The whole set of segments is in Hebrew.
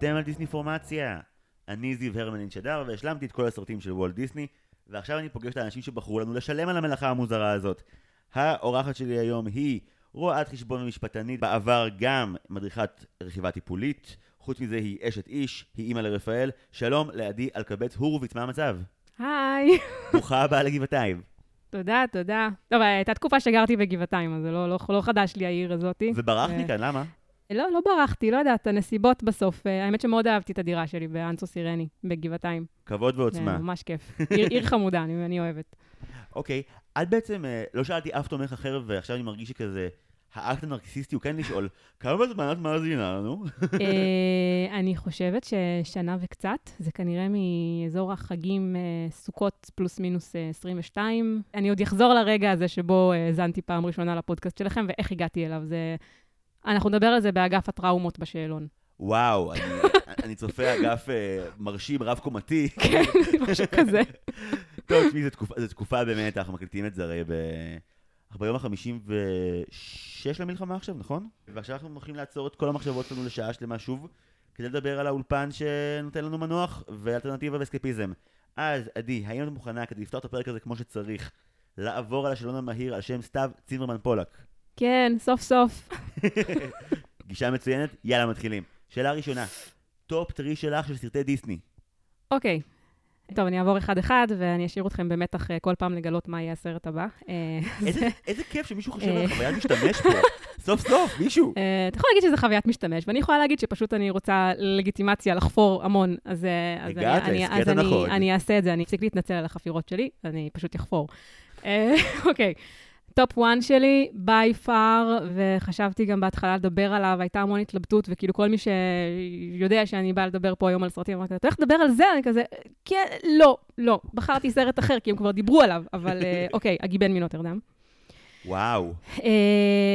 אתם על דיסני פורמציה. אני זיו הרמלין שדר, והשלמתי את כל הסרטים של וולט דיסני, ועכשיו אני פוגש את האנשים שבחרו לנו לשלם על המלאכה המוזרה הזאת. האורחת שלי היום היא רואת חשבון ומשפטנית, בעבר גם מדריכת רכיבה טיפולית, חוץ מזה היא אשת איש, היא אימא לרפאל. שלום לעדי אלקבץ הורוביץ, מה המצב? היי. ברוכה הבאה לגבעתיים. תודה, תודה. טוב, הייתה תקופה שגרתי בגבעתיים, אז זה לא, לא, לא חדש לי העיר הזאתי. וברחת ו- מכאן, למה? לא, לא ברחתי, לא יודעת, הנסיבות בסוף. אה, האמת שמאוד אהבתי את הדירה שלי באנסו סירני, בגבעתיים. כבוד זה ועוצמה. ממש כיף. עיר, עיר חמודה, אני, אני אוהבת. אוקיי, את בעצם, אה, לא שאלתי אף תומך אחר, ועכשיו אני מרגיש שכזה, האקט הנרקסיסטי הוא כן לשאול, כמה זמן את מאזינה לנו? אה, אני חושבת ששנה וקצת, זה כנראה מאזור החגים סוכות פלוס מינוס אה, 22. אני עוד אחזור לרגע הזה שבו האזנתי פעם ראשונה לפודקאסט שלכם, ואיך הגעתי אליו. זה... אנחנו נדבר על זה באגף הטראומות בשאלון. וואו, אני, אני צופה אגף אה, מרשים רב-קומתי. כן, משהו כזה. טוב, תשמעי, זו תקופה, זו תקופה באמת, אנחנו מקליטים את זה הרי ב... אנחנו ביום ה-56 למלחמה עכשיו, נכון? ועכשיו אנחנו הולכים לעצור את כל המחשבות שלנו לשעה שלמה שוב, כדי לדבר על האולפן שנותן לנו מנוח, ואלטרנטיבה ואסקפיזם. אז, עדי, האם את מוכנה, כדי לפתוח את הפרק הזה כמו שצריך, לעבור על השאלון המהיר על שם סתיו צימרמן פולק? כן, סוף סוף. גישה מצוינת, יאללה, מתחילים. שאלה ראשונה, top three שלך של סרטי דיסני. אוקיי. טוב, אני אעבור אחד-אחד, ואני אשאיר אתכם במתח אה, כל פעם לגלות מה יהיה הסרט הבא. אה, איזה, איזה כיף שמישהו חושב על אה. חוויית משתמש פה. סוף סוף, מישהו. אה, אתה יכול להגיד שזה חוויית משתמש, ואני יכולה להגיד שפשוט אני רוצה לגיטימציה לחפור המון, אז, אז אני, אז אני, הנכון. אני אעשה את זה, אני אפסיק להתנצל על החפירות שלי, אני פשוט אחפור. אוקיי, top 1 שלי, by far, וחשבתי גם בהתחלה לדבר עליו, הייתה המון התלבטות, וכאילו כל מי שיודע שאני באה לדבר פה היום על סרטים, אמרתי, אתה הולך לדבר על זה? אני כזה, כן, לא, לא, בחרתי סרט אחר, כי הם כבר דיברו עליו, אבל אה, אוקיי, הגיבן מנוטרדם. וואו. אה,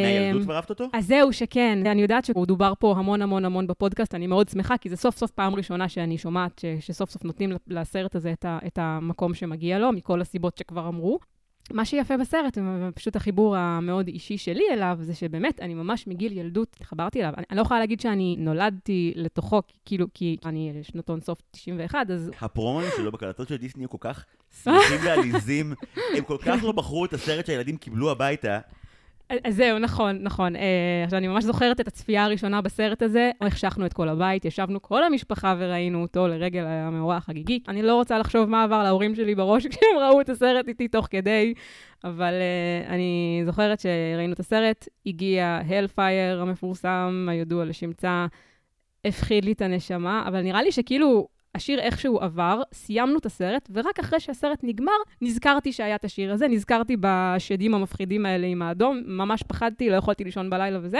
מהילדות אהבת אותו? אז זהו, שכן. אני יודעת שהוא דובר פה המון המון המון בפודקאסט, אני מאוד שמחה, כי זה סוף סוף פעם ראשונה שאני שומעת שסוף סוף נותנים לסרט הזה את, ה, את המקום שמגיע לו, מכל הסיבות שכבר אמרו. מה שיפה בסרט, ופשוט החיבור המאוד אישי שלי אליו, זה שבאמת, אני ממש מגיל ילדות התחברתי אליו. אני, אני לא יכולה להגיד שאני נולדתי לתוכו, כאילו, כי אני שנתון סוף 91, אז הפרומואים שלו בקלטות של דיסני היו כל כך שמחים ועליזים, הם כל כך לא בחרו את הסרט שהילדים קיבלו הביתה. אז זהו, נכון, נכון. אה, עכשיו, אני ממש זוכרת את הצפייה הראשונה בסרט הזה. החשכנו את כל הבית, ישבנו כל המשפחה וראינו אותו לרגל המאורע החגיגי. אני לא רוצה לחשוב מה עבר להורים שלי בראש כשהם ראו את הסרט איתי תוך כדי, אבל אה, אני זוכרת שראינו את הסרט, הגיע הלפייר המפורסם, הידוע לשמצה, הפחיד לי את הנשמה, אבל נראה לי שכאילו... השיר איכשהו עבר, סיימנו את הסרט, ורק אחרי שהסרט נגמר, נזכרתי שהיה את השיר הזה, נזכרתי בשדים המפחידים האלה עם האדום, ממש פחדתי, לא יכולתי לישון בלילה וזה.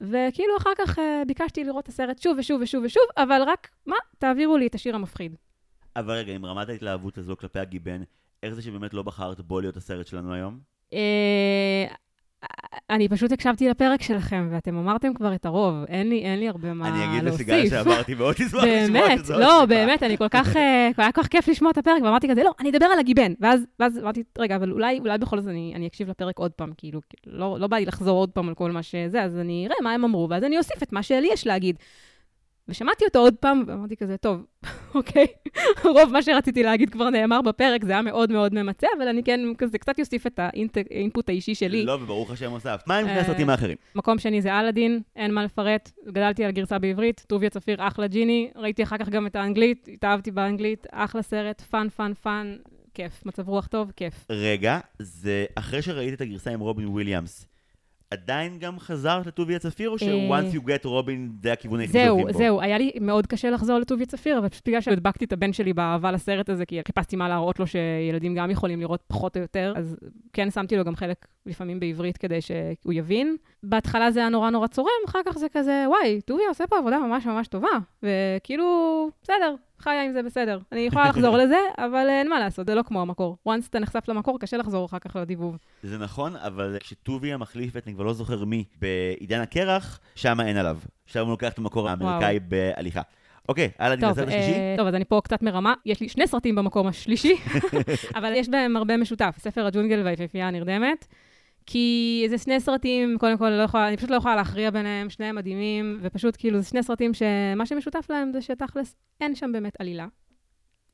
וכאילו אחר כך אה, ביקשתי לראות את הסרט שוב ושוב ושוב ושוב, אבל רק, מה, תעבירו לי את השיר המפחיד. אבל רגע, עם רמת ההתלהבות הזו כלפי הגיבן, איך זה שבאמת לא בחרת בו להיות הסרט שלנו היום? אה, אני פשוט הקשבתי לפרק שלכם, ואתם אמרתם כבר את הרוב, אין לי, אין לי הרבה מה אני להוסיף. אגיד לסיגל שעברתי מאוד תשמח לשמוע באמת, שזו לא, הסיבה. באמת, אני כל כך, אה, היה כל כך כיף לשמוע את הפרק, ואמרתי כזה, לא, אני אדבר על הגיבן. ואז, ואז אמרתי, רגע, אבל אולי, אולי בכל זאת אני, אני אקשיב לפרק עוד פעם, כאילו, לא, לא בא לי לחזור עוד פעם על כל מה שזה, אז אני אראה מה הם אמרו, ואז אני אוסיף את מה שלי יש להגיד. ושמעתי אותו עוד פעם, ואמרתי כזה, טוב, אוקיי, רוב מה שרציתי להגיד כבר נאמר בפרק, זה היה מאוד מאוד ממצה, אבל אני כן כזה קצת אוסיף את ה input האישי שלי. לא, וברוך השם הוספת. מה עם שני אה, הסרטים האחרים? מקום שני זה אלאדין, אין מה לפרט. גדלתי על הגרסה בעברית, טוביה צפיר, אחלה ג'יני. ראיתי אחר כך גם את האנגלית, התאהבתי באנגלית, אחלה סרט, fun, fun, fun, כיף. מצב רוח טוב, כיף. רגע, זה אחרי שראית את הגרסה עם רובין וויליאמס, עדיין גם חזרת לטוביה צפיר, או ש-once you get רובין, זה הכיוון היחיד זהו, שהולכים בו? זהו, היה לי מאוד קשה לחזור לטוביה צפיר, אבל פשוט בגלל שהדבקתי את הבן שלי באהבה לסרט הזה, כי חיפשתי מה להראות לו שילדים גם יכולים לראות פחות או יותר, אז כן שמתי לו גם חלק לפעמים בעברית כדי שהוא יבין. בהתחלה זה היה נורא נורא צורם, אחר כך זה כזה, וואי, טוביה עושה פה עבודה ממש ממש טובה, וכאילו, בסדר, חיה עם זה בסדר. אני יכולה לחזור לזה, אבל אין מה לעשות, זה לא כמו המקור. once אתה נחשף למקור, קשה לחזור אחר כך לדיבוב. זה נכון, אבל כשטוביה מחליף את אני כבר לא זוכר מי בעידן הקרח, שם אין עליו. שם הוא לוקח את המקור האמריקאי בהליכה. אוקיי, הלאה, טוב, לסרט השלישי. אה, טוב, אז אני פה קצת מרמה. יש לי שני סרטים במקום השלישי, אבל יש בהם הרבה משותף. ספר הג'ונגל והיפהפייה הנרדמת. כי זה שני סרטים, קודם כל, לא יכולה, אני פשוט לא יכולה להכריע ביניהם, שניהם מדהימים, ופשוט כאילו, זה שני סרטים שמה שמשותף להם זה שתכלס, אין שם באמת עלילה.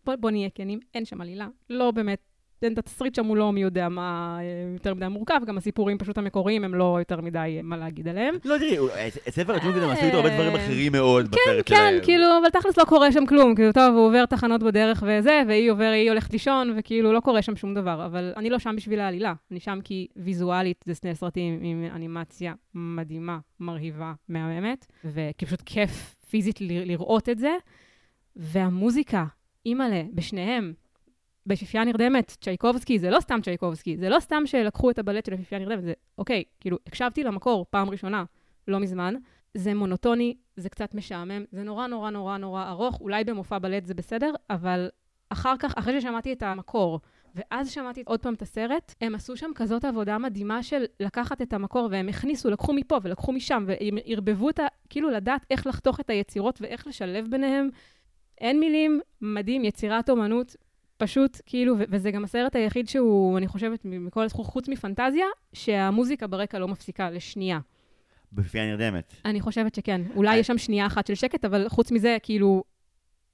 בוא, בוא נהיה כנים, אין שם עלילה. לא באמת התסריט שם הוא לא מי יודע מה אה, יותר מדי מורכב, גם הסיפורים פשוט המקוריים הם לא יותר מדי אה, מה להגיד עליהם. לא, תראי, ספר הג'ונגל עשו איתו הרבה דברים אחרים מאוד בסרט שלהם. כן, כן, כאילו, אבל תכלס לא קורה שם כלום, כאילו, טוב, הוא עובר תחנות בדרך וזה, והיא עובר, היא הולכת לישון, וכאילו, לא קורה שם שום דבר, אבל אני לא שם בשביל העלילה, אני שם כי ויזואלית זה שני סרטים עם אנימציה מדהימה, מרהיבה, מהממת, וכי פשוט כיף פיזית לראות את זה, והמוזיקה, אימא'לה, בשניהם, ביפיפייה נרדמת, צ'ייקובסקי, זה לא סתם צ'ייקובסקי, זה לא סתם שלקחו את הבלט של יפיפייה נרדמת, זה, אוקיי, כאילו, הקשבתי למקור פעם ראשונה, לא מזמן, זה מונוטוני, זה קצת משעמם, זה נורא נורא נורא נורא ארוך, אולי במופע בלט זה בסדר, אבל אחר כך, אחרי ששמעתי את המקור, ואז שמעתי עוד פעם את הסרט, הם עשו שם כזאת עבודה מדהימה של לקחת את המקור, והם הכניסו, לקחו מפה ולקחו משם, והם ערבבו את ה... כאילו לדעת איך לחתוך את היצירות ואיך לשלב ביניהם. אין מילים, מדהים, יצירת אומנות פשוט, כאילו, וזה גם הסרט היחיד שהוא, אני חושבת, מכל הסכום, חוץ מפנטזיה, שהמוזיקה ברקע לא מפסיקה לשנייה. בפייה נרדמת. אני חושבת שכן. אולי יש שם שנייה אחת של שקט, אבל חוץ מזה, כאילו,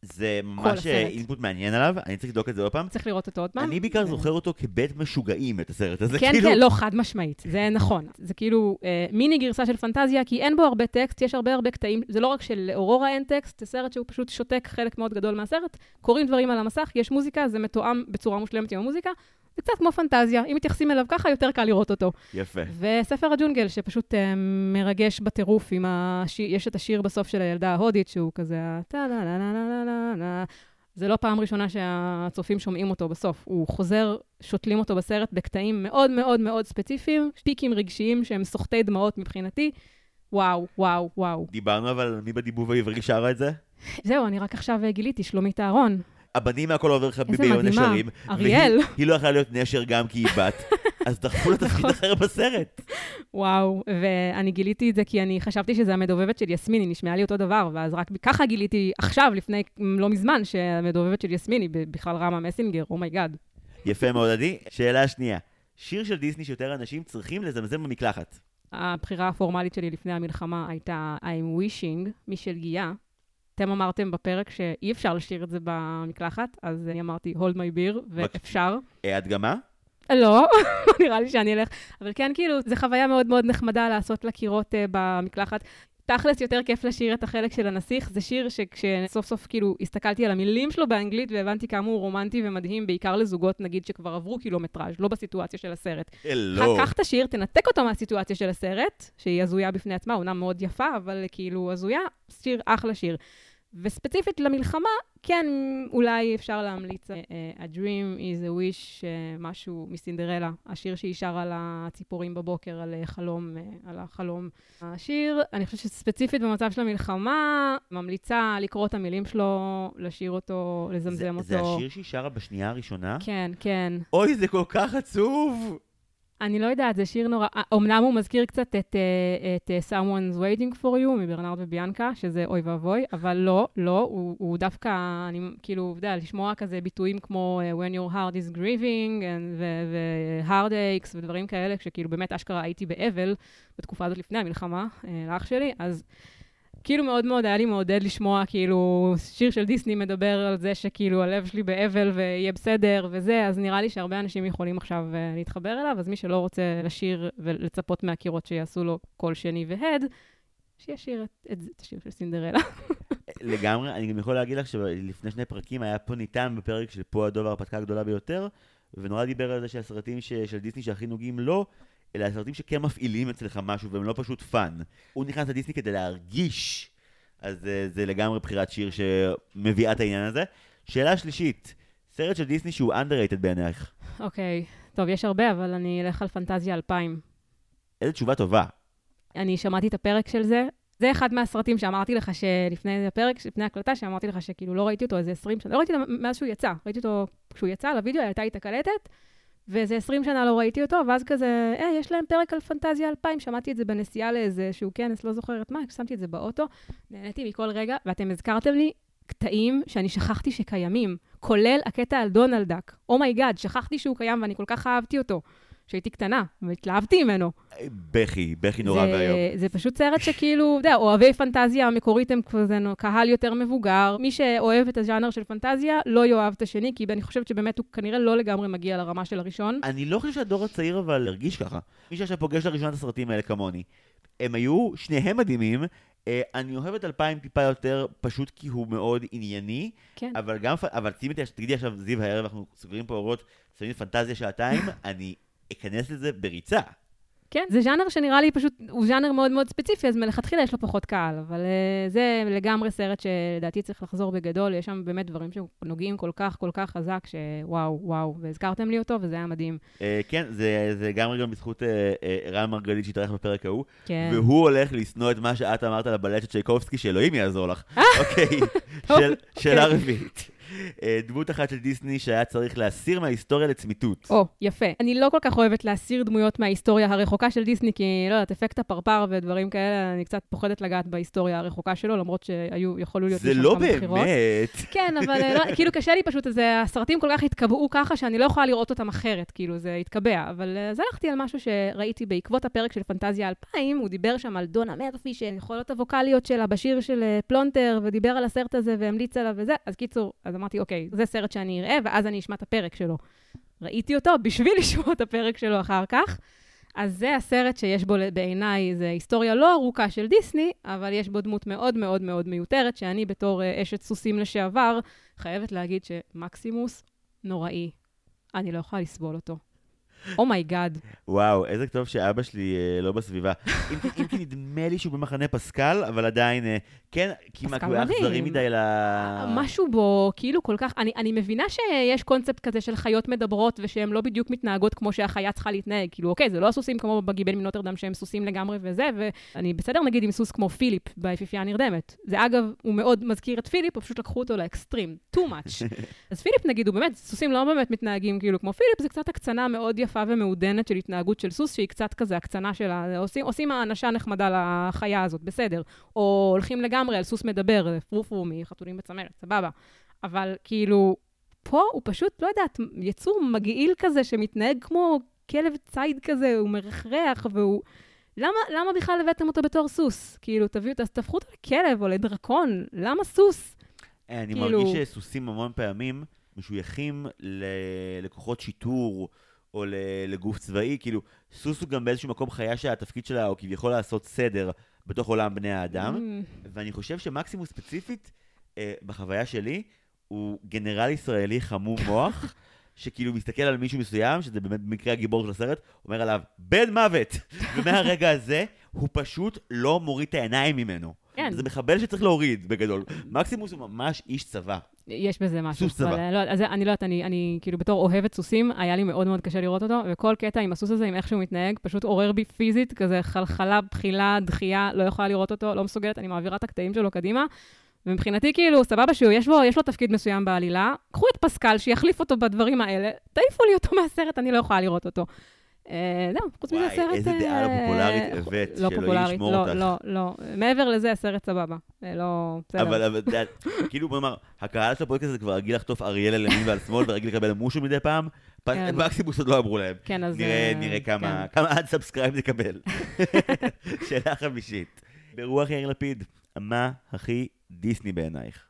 זה ממש אינפוט מעניין עליו, אני צריך לבדוק את זה עוד פעם. צריך לראות אותו עוד פעם. אני בעיקר. זוכר אותו כבית משוגעים, את הסרט הזה. כן, כאילו... כן, לא, חד משמעית, זה נכון. זה כאילו אה, מיני גרסה של פנטזיה, כי אין בו הרבה טקסט, יש הרבה הרבה קטעים, זה לא רק שלאורורה אין טקסט, זה סרט שהוא פשוט שותק חלק מאוד גדול מהסרט, קורים דברים על המסך, יש מוזיקה, זה מתואם בצורה מושלמת עם המוזיקה, זה קצת כמו פנטזיה, אם מתייחסים אליו ככה, יותר קל לראות אותו. יפה. וספר הג'ונגל, שפשוט uh, מרגש בטירוף, עם הש... יש את השיר בסוף של הילדה ההודית, שהוא כזה... זה לא פעם ראשונה שהצופים שומעים אותו בסוף. הוא חוזר, שותלים אותו בסרט בקטעים מאוד מאוד מאוד ספציפיים, פיקים רגשיים שהם סוחטי דמעות מבחינתי. וואו, וואו, וואו. דיברנו אבל מי בדיבוב העברי שרה את זה? זהו, אני רק עכשיו גיליתי, שלומית אהרון. הבנים מהכל עובר לך ביום נשרים. איזה מדהימה, אריאל. היא לא יכלה להיות נשר גם כי היא בת, אז דחפו לה תפקיד נכון. אחר בסרט. וואו, ואני גיליתי את זה כי אני חשבתי שזה המדובבת של יסמין, היא נשמעה לי אותו דבר, ואז רק ככה גיליתי עכשיו, לפני לא מזמן, שהמדובבת של יסמין היא בכלל רמה מסינגר, אומייגאד. Oh יפה מאוד, עדי. שאלה שנייה, שיר של דיסני שיותר אנשים צריכים לזמזם במקלחת. הבחירה הפורמלית שלי לפני המלחמה הייתה I'm Wishing משל גיאה, אתם אמרתם בפרק שאי אפשר לשיר את זה במקלחת, אז אני אמרתי, hold my beer, ואפשר. אה, הדגמה? לא, נראה לי שאני אלך. אבל כן, כאילו, זו חוויה מאוד מאוד נחמדה לעשות לקירות uh, במקלחת. תכלס יותר כיף לשיר את החלק של הנסיך, זה שיר שכשסוף סוף כאילו הסתכלתי על המילים שלו באנגלית והבנתי כמה הוא רומנטי ומדהים, בעיקר לזוגות נגיד שכבר עברו קילומטראז', לא בסיטואציה של הסרט. לא. קח את השיר, תנתק אותו מהסיטואציה של הסרט, שהיא הזויה בפני עצמה, אומנם מאוד יפה, אבל כאילו הזויה, שיר אחלה שיר. וספציפית למלחמה, כן, אולי אפשר להמליץ. Uh, a Dream is a Wish, uh, משהו מסינדרלה, השיר שהיא שרה על הציפורים בבוקר, על חלום, על החלום. השיר, אני חושבת שספציפית במצב של המלחמה, ממליצה לקרוא את המילים שלו, לשיר אותו, לזמזם זה, אותו. זה השיר שהיא שרה בשנייה הראשונה? כן, כן. אוי, זה כל כך עצוב! אני לא יודעת, זה שיר נורא... אמנם הוא מזכיר קצת את, אה, את uh, Someone's Waiting for You מברנרד וביאנקה, שזה אוי ואבוי, אבל לא, לא, הוא, הוא דווקא, אני כאילו, אתה יודע, לשמוע כזה ביטויים כמו When your heart is grieving ו-hard aches ודברים כאלה, כשכאילו באמת אשכרה הייתי באבל בתקופה הזאת לפני המלחמה, לאח שלי, אז... כאילו מאוד מאוד היה לי מעודד לשמוע, כאילו, שיר של דיסני מדבר על זה שכאילו הלב שלי באבל ויהיה בסדר וזה, אז נראה לי שהרבה אנשים יכולים עכשיו uh, להתחבר אליו, אז מי שלא רוצה לשיר ולצפות מהקירות שיעשו לו קול שני והד, שישיר את, את, את השיר של סינדרלה. לגמרי, אני גם יכול להגיד לך שלפני שני פרקים היה פה ניתן בפרק של פו הדוב ההרפתקה הגדולה ביותר, ונורא דיבר על זה שהסרטים ש, של דיסני שהכי נוגעים לו, אלא הסרטים שכן מפעילים אצלך משהו והם לא פשוט fun. הוא נכנס לדיסני כדי להרגיש, אז זה, אה, זה לגמרי בחירת שיר שמביאה את העניין הזה. שאלה שלישית, סרט של דיסני שהוא underrated בעינייך. אוקיי. טוב, יש הרבה, אבל אני אלך על פנטזיה 2000. איזה תשובה טובה. אני שמעתי את הפרק של זה. זה אחד מהסרטים שאמרתי לך שלפני הפרק, לפני הקלטה, שאמרתי לך שכאילו לא ראיתי אותו איזה 20 שנה, לא ראיתי אותו מאז שהוא יצא, ראיתי אותו כשהוא יצא לוידאו, הייתה איתה קלטת, ואיזה 20 שנה לא ראיתי אותו, ואז כזה, אה, יש להם פרק על פנטזיה 2000, שמעתי את זה בנסיעה לאיזה שהוא כנס, לא זוכרת מה, שמתי את זה באוטו, נהניתי מכל רגע, ואתם הזכרתם לי קטעים שאני שכחתי שקיימים, כולל הקטע על דונלד דאק. Oh my God, שכחתי שהוא קיים ואני כל כך אהבתי אותו. כשהייתי קטנה, והתלהבתי ממנו. בכי, בכי נורא ואיום. זה פשוט סרט שכאילו, אתה יודע, אוהבי פנטזיה המקורית הם כזה קהל יותר מבוגר. מי שאוהב את הז'אנר של פנטזיה, לא יאהב את השני, כי אני חושבת שבאמת הוא כנראה לא לגמרי מגיע לרמה של הראשון. אני לא חושב שהדור הצעיר אבל הרגיש ככה. מי שעכשיו פוגש לראשונה את הסרטים האלה כמוני, הם היו שניהם מדהימים. אה, אני אוהב את אלפיים טיפה יותר, פשוט כי הוא מאוד ענייני, כן. אבל גם, אבל תגידי עכשיו, זיו הערב, אנחנו סוגרים פה אורות, שמים פנטזיה שעתיים, אני אכנס לזה בריצה. כן, זה ז'אנר שנראה לי פשוט, הוא ז'אנר מאוד מאוד ספציפי, אז מלכתחילה יש לו פחות קהל, אבל uh, זה לגמרי סרט שלדעתי צריך לחזור בגדול, יש שם באמת דברים שנוגעים כל כך, כל כך חזק, שוואו, וואו, והזכרתם לי אותו, וזה היה מדהים. אה, כן, זה זה גם גם בזכות אה, אה, רן מרגלית שהתארח בפרק ההוא, כן. והוא הולך לשנוא את מה שאת אמרת על הבלט של צ'ייקובסקי, שאלוהים יעזור לך. אוקיי, טוב, של- שאלה. רביעית. אה, דמות אחת של דיסני שהיה צריך להסיר מההיסטוריה לצמיתות. או, יפה. אני לא כל כך אוהבת להסיר דמויות מההיסטוריה הרחוקה של דיסני, כי, לא יודעת, אפקט הפרפר ודברים כאלה, אני קצת פוחדת לגעת בהיסטוריה הרחוקה שלו, למרות שהיו, יכולו להיות זה לא. באמת. כן, אבל אה, לא, כאילו קשה לי פשוט, אז אה, הסרטים כל כך התקבעו ככה שאני לא יכולה לראות אותם אחרת, כאילו זה התקבע. אבל אה, אז הלכתי על משהו שראיתי בעקבות הפרק של פנטזיה 2000, הוא דיבר שם על דונה מרפי, שיכולות הווקאליות שלה בשיר של אה, פלונטר, ודיבר על הסרט הזה והמליץ עליו וזה. אז קיצור, אז אמרתי, אוקיי, זה סרט שאני אראה, ואז אני אשמע את הפרק שלו. ראיתי אותו בשביל לשמוע את הפרק שלו אחר כך. אז זה הסרט שיש בו בעיניי, זו היסטוריה לא ארוכה של דיסני, אבל יש בו דמות מאוד מאוד מאוד מיותרת, שאני בתור אה, אשת סוסים לשעבר, חייבת להגיד שמקסימוס נוראי. אני לא יכולה לסבול אותו. oh my God. וואו, איזה טוב שאבא שלי אה, לא בסביבה. אם כי- אם כי נדמה לי שהוא במחנה פסקל, אבל עדיין, אה, כן, כמעט הוא היה מדהים. אכזרי מדי ל... משהו בו, כאילו כל כך... אני, אני מבינה שיש קונספט כזה של חיות מדברות, ושהן לא בדיוק מתנהגות כמו שהחיה צריכה להתנהג. כאילו, אוקיי, זה לא הסוסים כמו בגיבל מנוטרדם, שהם סוסים לגמרי וזה, ואני בסדר נגיד עם סוס כמו פיליפ ביפיפייה הנרדמת. זה אגב, הוא מאוד מזכיר את פיליפ, פשוט לקחו אותו לאקסטרים. too much. אז פיליפ נגיד, הוא באמת, סוסים לא באמת מתנהגים כאילו כמו פיליפ, זה קצת הקצנה מאוד יפה ומעודנת של התנהגות של סוס, שהיא קצת כזה הקצנה שלה, עושים, עושים האנשה נחמדה לחיה הזאת, בסדר. או הולכים לגמרי על סוס מדבר, פרופו מחתולים בצמרת, סבבה. אבל כאילו, פה הוא פשוט, לא יודעת, יצור מגעיל כזה שמתנהג כמו כלב ציד כזה, הוא מרחרח והוא... למה, למה בכלל הבאתם אותו בתור סוס? כאילו, תביאו, אז תהפכו אותו לכלב או לדרקון, למה סוס? אה, אני כאילו- מרגיש שסוסים המון פעמים משויכים ללקוחות שיטור. או לגוף צבאי, כאילו, סוס הוא גם באיזשהו מקום חיה שהתפקיד שלה הוא כביכול לעשות סדר בתוך עולם בני האדם, Mm, ואני חושב שמקסימוס ספציפית, אה, בחוויה שלי, הוא גנרל ישראלי חמום מוח, שכאילו מסתכל על מישהו מסוים, שזה באמת במקרה הגיבור של הסרט, אומר עליו, בן מוות! ומהרגע הזה, הוא פשוט לא מוריד את העיניים ממנו. כן. זה מחבל שצריך להוריד, בגדול. מקסימוס הוא ממש איש צבא. יש בזה משהו. סוס צבא. אבל, לא, אז אני לא יודעת, אני, אני כאילו בתור אוהבת סוסים, היה לי מאוד מאוד קשה לראות אותו, וכל קטע עם הסוס הזה, עם איך שהוא מתנהג, פשוט עורר בי פיזית, כזה חלחלה, בחילה, דחייה, לא יכולה לראות אותו, לא מסוגלת, אני מעבירה את הקטעים שלו קדימה. ומבחינתי, כאילו, סבבה שהוא, יש לו, יש לו תפקיד מסוים בעלילה, קחו את פסקל, שיחליף אותו בדברים האלה, תעיפו לי אותו מהסרט, אני לא יכולה לראות אותו. אה, זהו, חוץ מזה וואי, הסרט... איזה דעה לא אה, פופולרית הבאת, לא שאלוהים ישמור לא, אותך. לא, לא. מעבר לזה, הסרט סבבה. אה, לא, בסדר. אבל, אבל, אתה יודע, כאילו, בוא נאמר, הקהל של הפודקאסט הזה כבר רגיל לחטוף אריאל על ימין ועל שמאל, ורגיל לקבל מושו מדי פעם. כן. מקסימוס עוד לא אמרו להם. כן, אז... נראה, אה, כמה, כן. כמה unsubscribe נקבל. שאלה חמישית. ברוח יאיר לפיד, מה הכי דיסני בעינייך?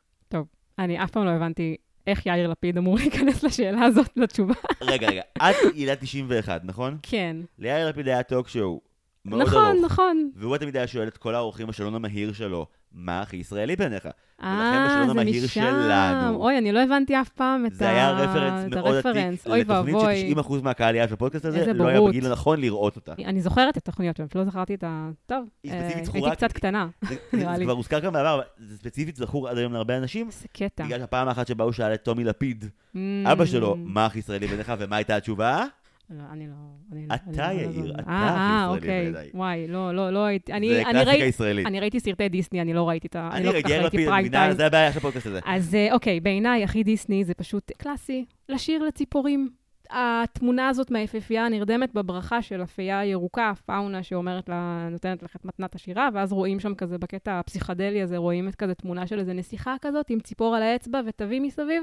אני אף פעם לא הבנתי איך יאיר לפיד אמור להיכנס לשאלה הזאת, לתשובה. רגע, רגע, את עילת 91, נכון? כן. ליאיר לפיד היה טוק שואו מאוד נכון, ארוך. נכון. והוא תמיד היה שואל את כל האורחים בשאלון המהיר שלו, מה הכי ישראלי בעיניך? אה, זה המהיר משם. אוי, אני לא הבנתי אף פעם את, זה ה... היה רפרנס מאוד הרפרנס. עתיק אוי לתוכנית ואבוי. ש-90% מהקהל יעד של הפודקאסט הזה לא היה. בגיל הנכון לראות אותה. אני זוכרת את התוכניות שלהם, לא זכרתי את ה... טוב, אה, הייתי קצת קטנה. זה- נראה זה לי. כבר הוזכר כאן בעבר, זה ספציפית זכור עד היום להרבה אנשים, איזה קטע. בגלל שהפעם האחת שבה הוא שאל את טומי לפיד, Mm. אבא שלו, מה הכי ישראלי בעיניך, ומה הייתה התשובה? לא, אני לא... אני לא- אתה, לא- יאיר, לא- אתה אה, אה, הכי ישראלי אוקיי. בעיניי. וואי, לא, לא, לא הייתי... זה קלאסיקה ישראלית. אני ראיתי סרטי דיסני, אני לא ראיתי את ה... אני לא כל ראיתי כך ראיתי פריים טיים. זה הבעיה של הפודקאסט הזה. אז אה, אוקיי, בעיניי הכי דיסני זה פשוט קלאסי, לשיר לציפורים. התמונה הזאת מהיפהפייה הנרדמת בברכה של אפייה ירוקה, פאונה שאומרת לה, נותנת לך את מתנת השירה, ואז רואים שם כזה בקטע הפסיכדלי הזה, רואים את כזה תמונה של איזה נסיכה כזאת עם ציפור על האצבע ותווים מסביב.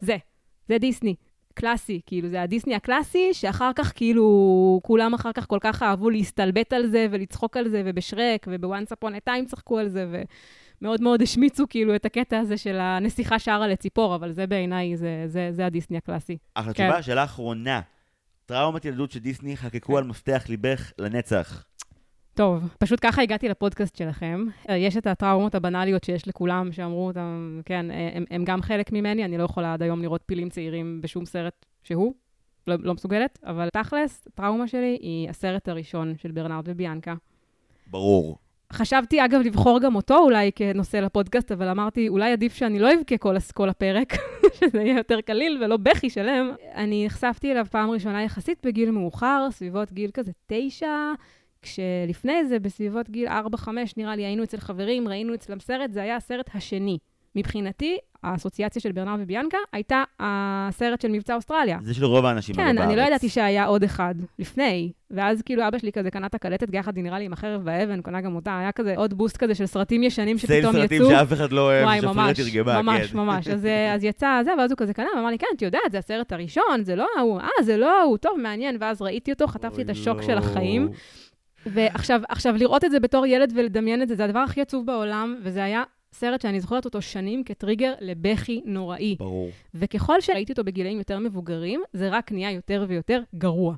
זה, זה דיסני. קלאסי, כאילו, זה הדיסני הקלאסי, שאחר כך, כאילו, כולם אחר כך כל כך אהבו להסתלבט על זה ולצחוק על זה, ובשרק ובוואנס אפון את טיים צחקו על זה, ומאוד מאוד השמיצו, כאילו, את הקטע הזה של הנסיכה שרה לציפור, אבל זה בעיניי, זה, זה, זה הדיסני הקלאסי. אחלה כן. תשובה, שאלה אחרונה. טראומת ילדות שדיסני חקקו על מפתח ליבך לנצח. טוב, פשוט ככה הגעתי לפודקאסט שלכם. אה, יש את הטראומות הבנאליות שיש לכולם, שאמרו אותם, כן, אה, הם, הם גם חלק ממני, אני לא יכולה עד היום לראות פילים צעירים בשום סרט שהוא, לא, לא מסוגלת, אבל תכלס, הטראומה שלי היא הסרט הראשון של ברנרד וביאנקה. ברור. חשבתי, אגב, לבחור גם אותו אולי כנושא לפודקאסט, אבל אמרתי, אולי עדיף שאני לא אבכה כל, כל הפרק, שזה יהיה יותר קליל ולא בכי שלם. אני נחשפתי אליו פעם ראשונה יחסית בגיל מאוחר, סביבות גיל כזה תשע, כשלפני זה, בסביבות גיל 4-5, נראה לי, היינו אצל חברים, ראינו אצלם סרט, זה היה הסרט השני. מבחינתי, האסוציאציה של ברנרד וביאנקה הייתה הסרט של מבצע אוסטרליה. זה של רוב האנשים כן, אבל אני לא בארץ. ידעתי שהיה עוד אחד לפני. ואז כאילו אבא שלי כזה קנה את הקלטת יחד, נראה לי, עם החרב והאבן, קנה גם אותה, היה כזה עוד בוסט כזה של סרטים ישנים שפתאום סרטים יצאו. שאף אחד לא אוהב, ממש, תרגמה, ממש, כן. ממש. אז, אה, אז יצא זה, ואז הוא כזה קנה, ואמר לי, כן, את יודעת, זה הסרט הראשון, זה לא ההוא, אה, זה לא ההוא, טוב, מעניין. ואז ראיתי אותו, חטפתי את השוק לא. של החיים. ועכשיו, עכשיו, לראות את זה בתור ילד ולדמיין את זה, זה הדבר הכי עצוב בעולם, וזה היה סרט שאני זוכרת אותו שנים כטריגר לבכי נוראי. ברור. וככל שראיתי אותו בגילאים יותר מבוגרים, זה רק נהיה יותר ויותר גרוע.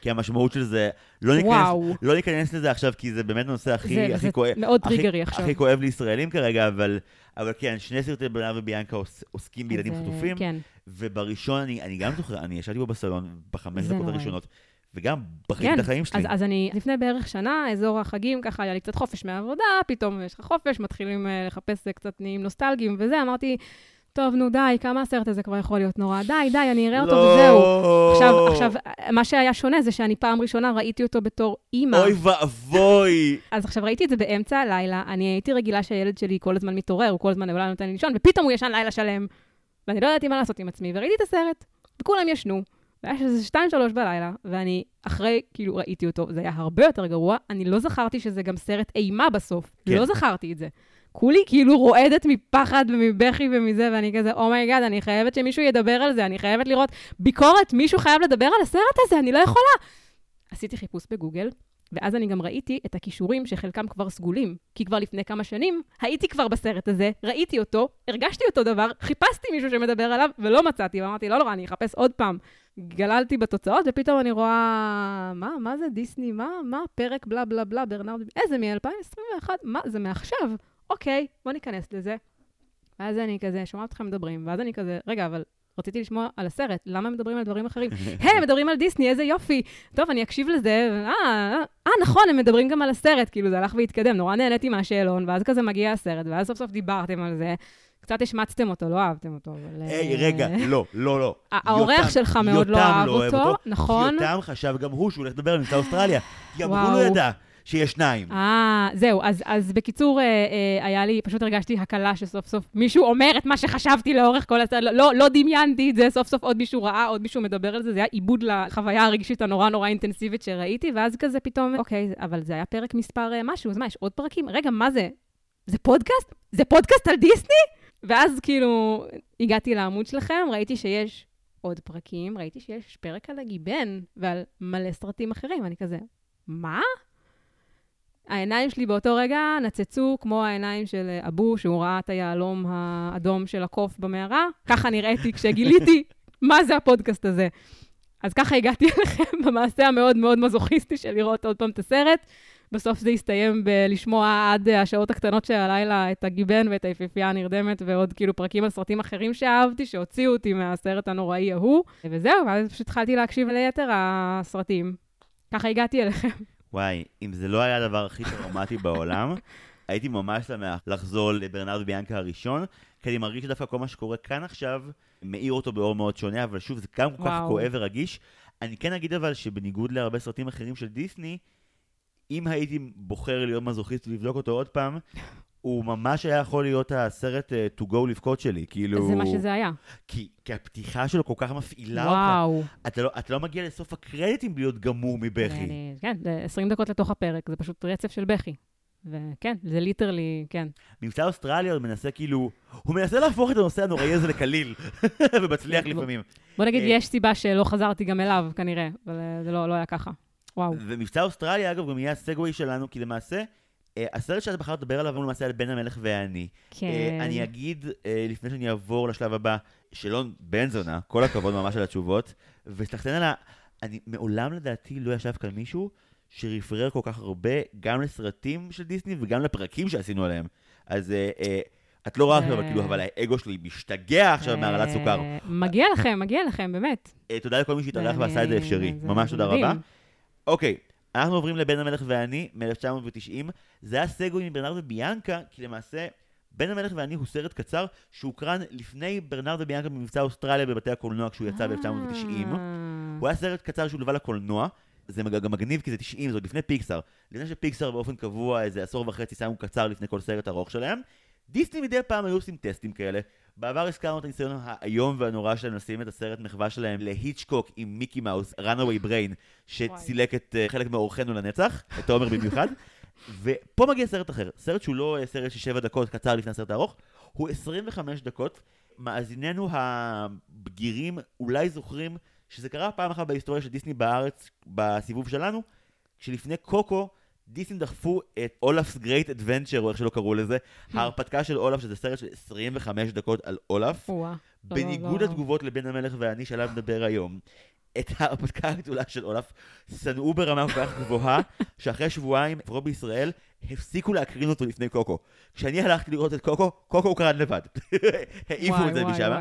כי המשמעות של זה, לא ניכנס, וואו. לא ניכנס לזה עכשיו, כי זה באמת הנושא הכי, זה, הכי זה כואב. מאוד הכי- טריגרי עכשיו. הכי כואב לישראלים כרגע, אבל, אבל כן, שני סרטי ברנר וביאנקה עוס, עוסקים בילדים אז, אה, חטופים, כן. ובראשון, אני, אני גם זוכר, אני ישבתי בו בסלון בחמש זה דקות. הראשונות, וגם בכיתי כן, את החיים שלי. אז, אז אני, לפני בערך שנה, אזור החגים, ככה היה לי קצת חופש מהעבודה, פתאום יש לך חופש, מתחילים uh, לחפש uh, קצת נהיים נוסטלגיים וזה, אמרתי, טוב, נו די, כמה הסרט הזה כבר יכול להיות נורא? די, די, אני אראה אותו לא. וזהו. עכשיו, עכשיו, מה שהיה שונה זה שאני פעם ראשונה ראיתי אותו בתור אימא. אוי ואבוי. אז עכשיו ראיתי את זה באמצע הלילה, אני הייתי רגילה שהילד שלי כל הזמן מתעורר, הוא כל הזמן אולי נותן לי לישון, ופתאום הוא ישן לילה שלם. ואני לא ידעתי מה לעשות עם עצמי, וראיתי את הסרט, וכולם ישנו. והיה שזה שתיים, שלוש בלילה, ואני אחרי, כאילו, ראיתי אותו, זה היה הרבה יותר גרוע, אני לא זכרתי שזה גם סרט אימה בסוף. כן. לא זכרתי את זה. כולי כאילו רועדת מפחד ומבכי ומזה, ואני כזה, oh my God, אני חייבת שמישהו ידבר על זה, אני חייבת לראות ביקורת, מישהו חייב לדבר על הסרט הזה, אני לא יכולה. עשיתי חיפוש בגוגל, ואז אני גם ראיתי את הקישורים שחלקם כבר סגולים. כי כבר לפני כמה שנים הייתי כבר בסרט הזה, ראיתי אותו, הרגשתי אותו דבר, חיפשתי מישהו שמדבר עליו, ולא מצאתי, ואמרתי, לא נורא, אני אחפש עוד פעם. גללתי בתוצאות, ופתאום אני רואה, מה, מה זה דיסני? מה, מה פרק בלה בלה בלה, ברנרד, איזה מ-2021? מה, זה מעכשיו? אוקיי, בוא ניכנס לזה. ואז אני כזה, שומעת אתכם מדברים, ואז אני כזה, רגע, אבל רציתי לשמוע על הסרט, למה הם מדברים על דברים אחרים? היי, הם מדברים על דיסני, איזה יופי. טוב, אני אקשיב לזה, אה, אה, אה, נכון, הם מדברים גם על הסרט, כאילו, זה הלך והתקדם, נורא נהניתי מהשאלון, ואז כזה מגיע הסרט, ואז סוף סוף דיברתם על זה. קצת השמצתם אותו, לא אהבתם אותו, אבל... היי, אה, רגע, לא, לא, לא. האורח שלך מאוד לא אהב אוהב אותו, נכון? יותם חשב גם הוא שהוא הולך לדבר על מבצע אוסטרליה. גם הוא. לא ידע שיש שניים. אה, זהו, אז, אז בקיצור, אה, אה, היה לי, פשוט הרגשתי הקלה שסוף סוף מישהו אומר את מה שחשבתי לאורך כל הסרט, לא, לא דמיינתי את זה, סוף סוף עוד מישהו ראה, עוד מישהו מדבר על זה, זה היה עיבוד לחוויה הרגשית הנורא נורא אינטנסיבית שראיתי, ואז כזה פתאום, אוקיי, אבל זה היה פרק מספר אה, משהו, אז מה, יש עוד פרקים? רגע, מה זה? זה פודקאסט? זה פודקאסט על דיסני? ואז כאילו, הגעתי לעמוד שלכם, ראיתי שיש עוד פרקים, ראיתי שיש פרק על הגיבן ועל מלא סרטים אחרים, אני כזה, מה? העיניים שלי באותו רגע נצצו כמו העיניים של אבו, שהוא ראה את היהלום האדום של הקוף במערה. ככה נראיתי כשגיליתי מה זה הפודקאסט הזה. אז ככה הגעתי אליכם במעשה המאוד מאוד מזוכיסטי של לראות עוד פעם את הסרט. בסוף זה הסתיים בלשמוע עד השעות הקטנות של הלילה את הגיבן ואת היפיפייה הנרדמת ועוד כאילו פרקים על סרטים אחרים שאהבתי, שהוציאו אותי מהסרט הנוראי ההוא. וזהו, ואז פשוט התחלתי להקשיב ליתר הסרטים. ככה הגעתי אליכם. וואי, אם זה לא היה הדבר הכי טראומטי בעולם, הייתי ממש שמח לחזור לברנרד ביאנקה הראשון, כי אני מרגיש שדווקא כל מה שקורה כאן עכשיו, מאיר אותו באור מאוד שונה, אבל שוב, זה גם כל כך. כואב ורגיש. אני כן אגיד אבל שבניגוד להרבה סרטים אחרים של דיסני, אם הייתי בוחר להיות מזוכיסט ולבדוק אותו עוד פעם, הוא ממש היה יכול להיות הסרט אה, to go לבכות שלי, כאילו... זה מה שזה היה. כי, כי הפתיחה שלו כל כך מפעילה אותך. וואו. אתה לא, אתה לא מגיע לסוף הקרדיטים בלי להיות גמור מבכי. אני- כן, זה 20 דקות לתוך הפרק, זה פשוט רצף של בכי. וכן, זה ליטרלי, כן. מבצע אוסטרליה מנסה כאילו, הוא מנסה להפוך את הנושא הנוראי הזה לקליל, ומצליח לפעמים. בוא נגיד, אה, יש סיבה שלא חזרתי גם אליו, כנראה, אבל אה, זה לא לא היה ככה. וואו. ומבצע אוסטרליה, אגב, גם יהיה הסגווי שלנו, כי למעשה, אה, הסרט שאת בחרת לדבר עליו הוא למעשה על בן המלך ואני. כן. אה, אני אגיד, אה, לפני שאני אעבור לשלב הבא, שלון בן זונה, כל הכבוד ממש על התשובות, וסחטיין על ה... אני מעולם לדעתי לא ישב כאן מישהו שרפרר כל כך הרבה, גם לסרטים של דיסני וגם לפרקים שעשינו עליהם. אז אה, אה, את לא רואה עכשיו, אבל כאילו, אבל האגו שלי משתגע עכשיו מהרעלת סוכר. אה, מגיע לכם, מגיע לכם, באמת. אה, תודה לכל מי שהתארח ועשה את זה אפשרי. ממש תודה. רבה. אוקיי, אנחנו עוברים לבן המלך ואני מ-1990. זה היה סגווי מברנרד וביאנקה, כי למעשה, בן המלך ואני הוא סרט קצר שהוקרן לפני ברנרד וביאנקה במבצע אוסטרליה בבתי הקולנוע כשהוא יצא ב-1990. אה, הוא היה סרט קצר שהוא לווה לקולנוע. זה גם מגניב כי זה 90, זה עוד לפני פיקסאר. לפני שפיקסאר באופן קבוע איזה עשור וחצי שמו קצר לפני כל סרט ארוך שלהם. דיסני מדי פעם היו עושים טסטים כאלה. בעבר הזכרנו את הניסיון האיום והנורא שלהם לשים את הסרט מחווה שלהם להיצ'קוק עם מיקי מאוס, runaway brain, שצילק את אה, חלק מאורחינו לנצח, את תומר במיוחד. ופה מגיע סרט אחר, סרט שהוא לא אה, סרט של שבע דקות קצר לפני הסרט הארוך, הוא 25 דקות. מאזיננו הבגירים אולי זוכרים שזה קרה פעם אחת בהיסטוריה של דיסני בארץ, בסיבוב שלנו, כשלפני קוקו, דיסני דחפו את אולפס גרייט אדוונצ'ר, או איך שלא קראו לזה, ההרפתקה של אולף, שזה סרט של 25 דקות על אולף. לא, בניגוד לא. לתגובות לבן המלך ואני שעליו נדבר היום, את ההרפתקה הגדולה של אולף שנאו ברמה כל כך גבוהה, שאחרי שבועיים, לפחות בישראל, הפסיקו להקרין אותו לפני קוקו. כשאני הלכתי לראות את קוקו, קוקו הוקרן לבד. העיפו את זה משם.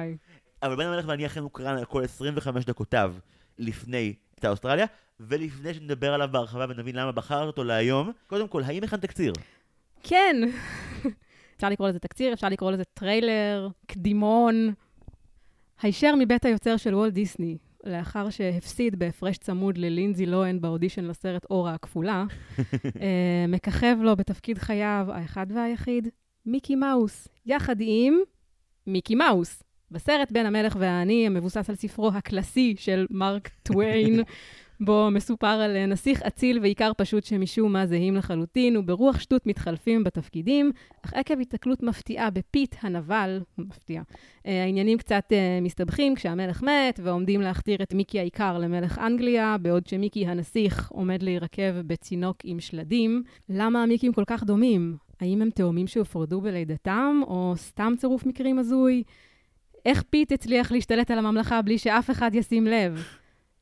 אבל בן המלך ואני אכן הוקרן על כל 25 דקותיו לפני את האוסטרליה, ולפני שנדבר עליו בהרחבה ונבין למה בחרת אותו להיום, קודם כל, האם הכנת תקציר? כן. אפשר לקרוא לזה תקציר, אפשר לקרוא לזה טריילר, קדימון. הישר מבית היוצר של וולט דיסני, לאחר שהפסיד בהפרש צמוד ללינזי לוהן באודישן לסרט אורה הכפולה, אה, מככב לו בתפקיד חייו האחד והיחיד, מיקי מאוס, יחד עם מיקי מאוס. בסרט בן המלך והאני, המבוסס על ספרו הקלאסי של מרק טוויין, בו מסופר על נסיך אציל ועיקר פשוט שמשום מה זהים לחלוטין, וברוח שטות מתחלפים בתפקידים, אך עקב התקלות מפתיעה בפיט הנבל, מפתיע, אה, העניינים קצת אה, מסתבכים כשהמלך מת, ועומדים להכתיר את מיקי העיקר למלך אנגליה, בעוד שמיקי הנסיך עומד להירקב בצינוק עם שלדים. למה המיקים כל כך דומים? האם הם תאומים שהופרדו בלידתם, או סתם צירוף מקרים הזוי? איך פיט הצליח להשתלט על הממלכה בלי שאף אחד ישים לב?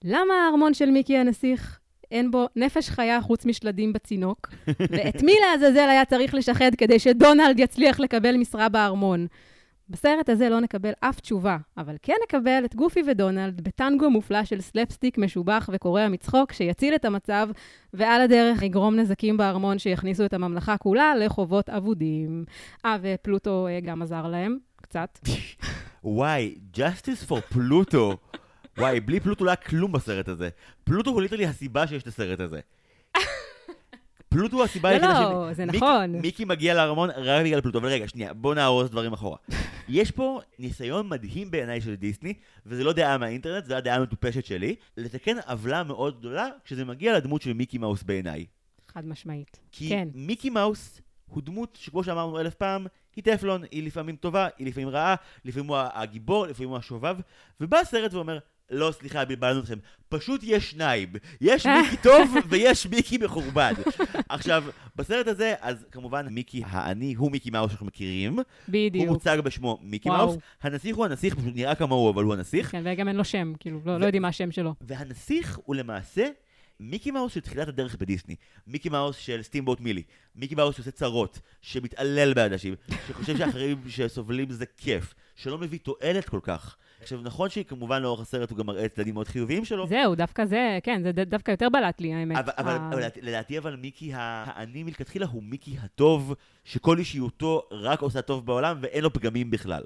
למה הארמון של מיקי הנסיך אין בו נפש חיה חוץ משלדים בצינוק? ואת מי לעזאזל היה צריך לשחד כדי שדונלד יצליח לקבל משרה בארמון? בסרט הזה לא נקבל אף תשובה, אבל כן נקבל את גופי ודונלד בטנגו מופלא של סלפסטיק משובח וקורע מצחוק שיציל את המצב, ועל הדרך יגרום נזקים בארמון שיכניסו את הממלכה כולה לחובות אבודים. אה, ופלוטו אה, גם עזר להם, קצת. וואי, Justice for פלוטו. וואי, בלי פלוטו לא היה כלום בסרט הזה. פלוטו הוא literally הסיבה שיש את הסרט הזה. פלוטו הוא הסיבה לא, היחידה לא, זה מיק- נכון. מיקי מגיע לארמון רק בגלל פלוטו. אבל רגע, שנייה, בוא נריץ דברים אחורה. יש פה ניסיון מדהים בעיניי של דיסני, וזה לא דעה מהאינטרנט, זו הדעה המטופשת שלי, לתקן עוולה מאוד גדולה כשזה מגיע לדמות של מיקי מאוס בעיניי. חד משמעית. כי כן. מיקי מאוס הוא דמות שכמו שאמרנו אלף פעם, היא טפלון, היא לפעמים טובה, היא לפעמים רעה, לפעמים הוא הגיבור, לפעמים הוא השובב, ובא הסרט ואומר, לא, סליחה, בלבלנו אתכם, פשוט יש שניים. יש מיקי טוב ויש מיקי מחורבן. עכשיו, בסרט הזה, אז כמובן מיקי העני הוא מיקי מאוס שאנחנו מכירים, הוא בדיוק. מוצג בשמו מיקי. מאוס, הנסיך הוא הנסיך, פשוט נראה כמוהו, אבל הוא הנסיך, כן, וגם אין לו שם, כאילו, לא, לא יודעים מה השם שלו. והנסיך הוא למעשה מיקי מאוס של תחילת הדרך בדיסני. מיקי מאוס של סטימבוט מילי. מיקי מאוס שעושה צרות, שמתעלל באנשים, שחושב שאחרים שסובלים זה כיף, שלא מביא תועלת כל כך. עכשיו, נכון שכמובן לאורך הסרט הוא גם מראה צדדים מאוד חיוביים שלו, זהו, דווקא זה, כן, זה דווקא יותר בלט לי, האמת. אבל, אבל, ה- אבל לדעתי אבל מיקי ה- העני מלכתחילה הוא מיקי הטוב, שכל אישיותו רק עושה טוב בעולם ואין לו פגמים בכלל.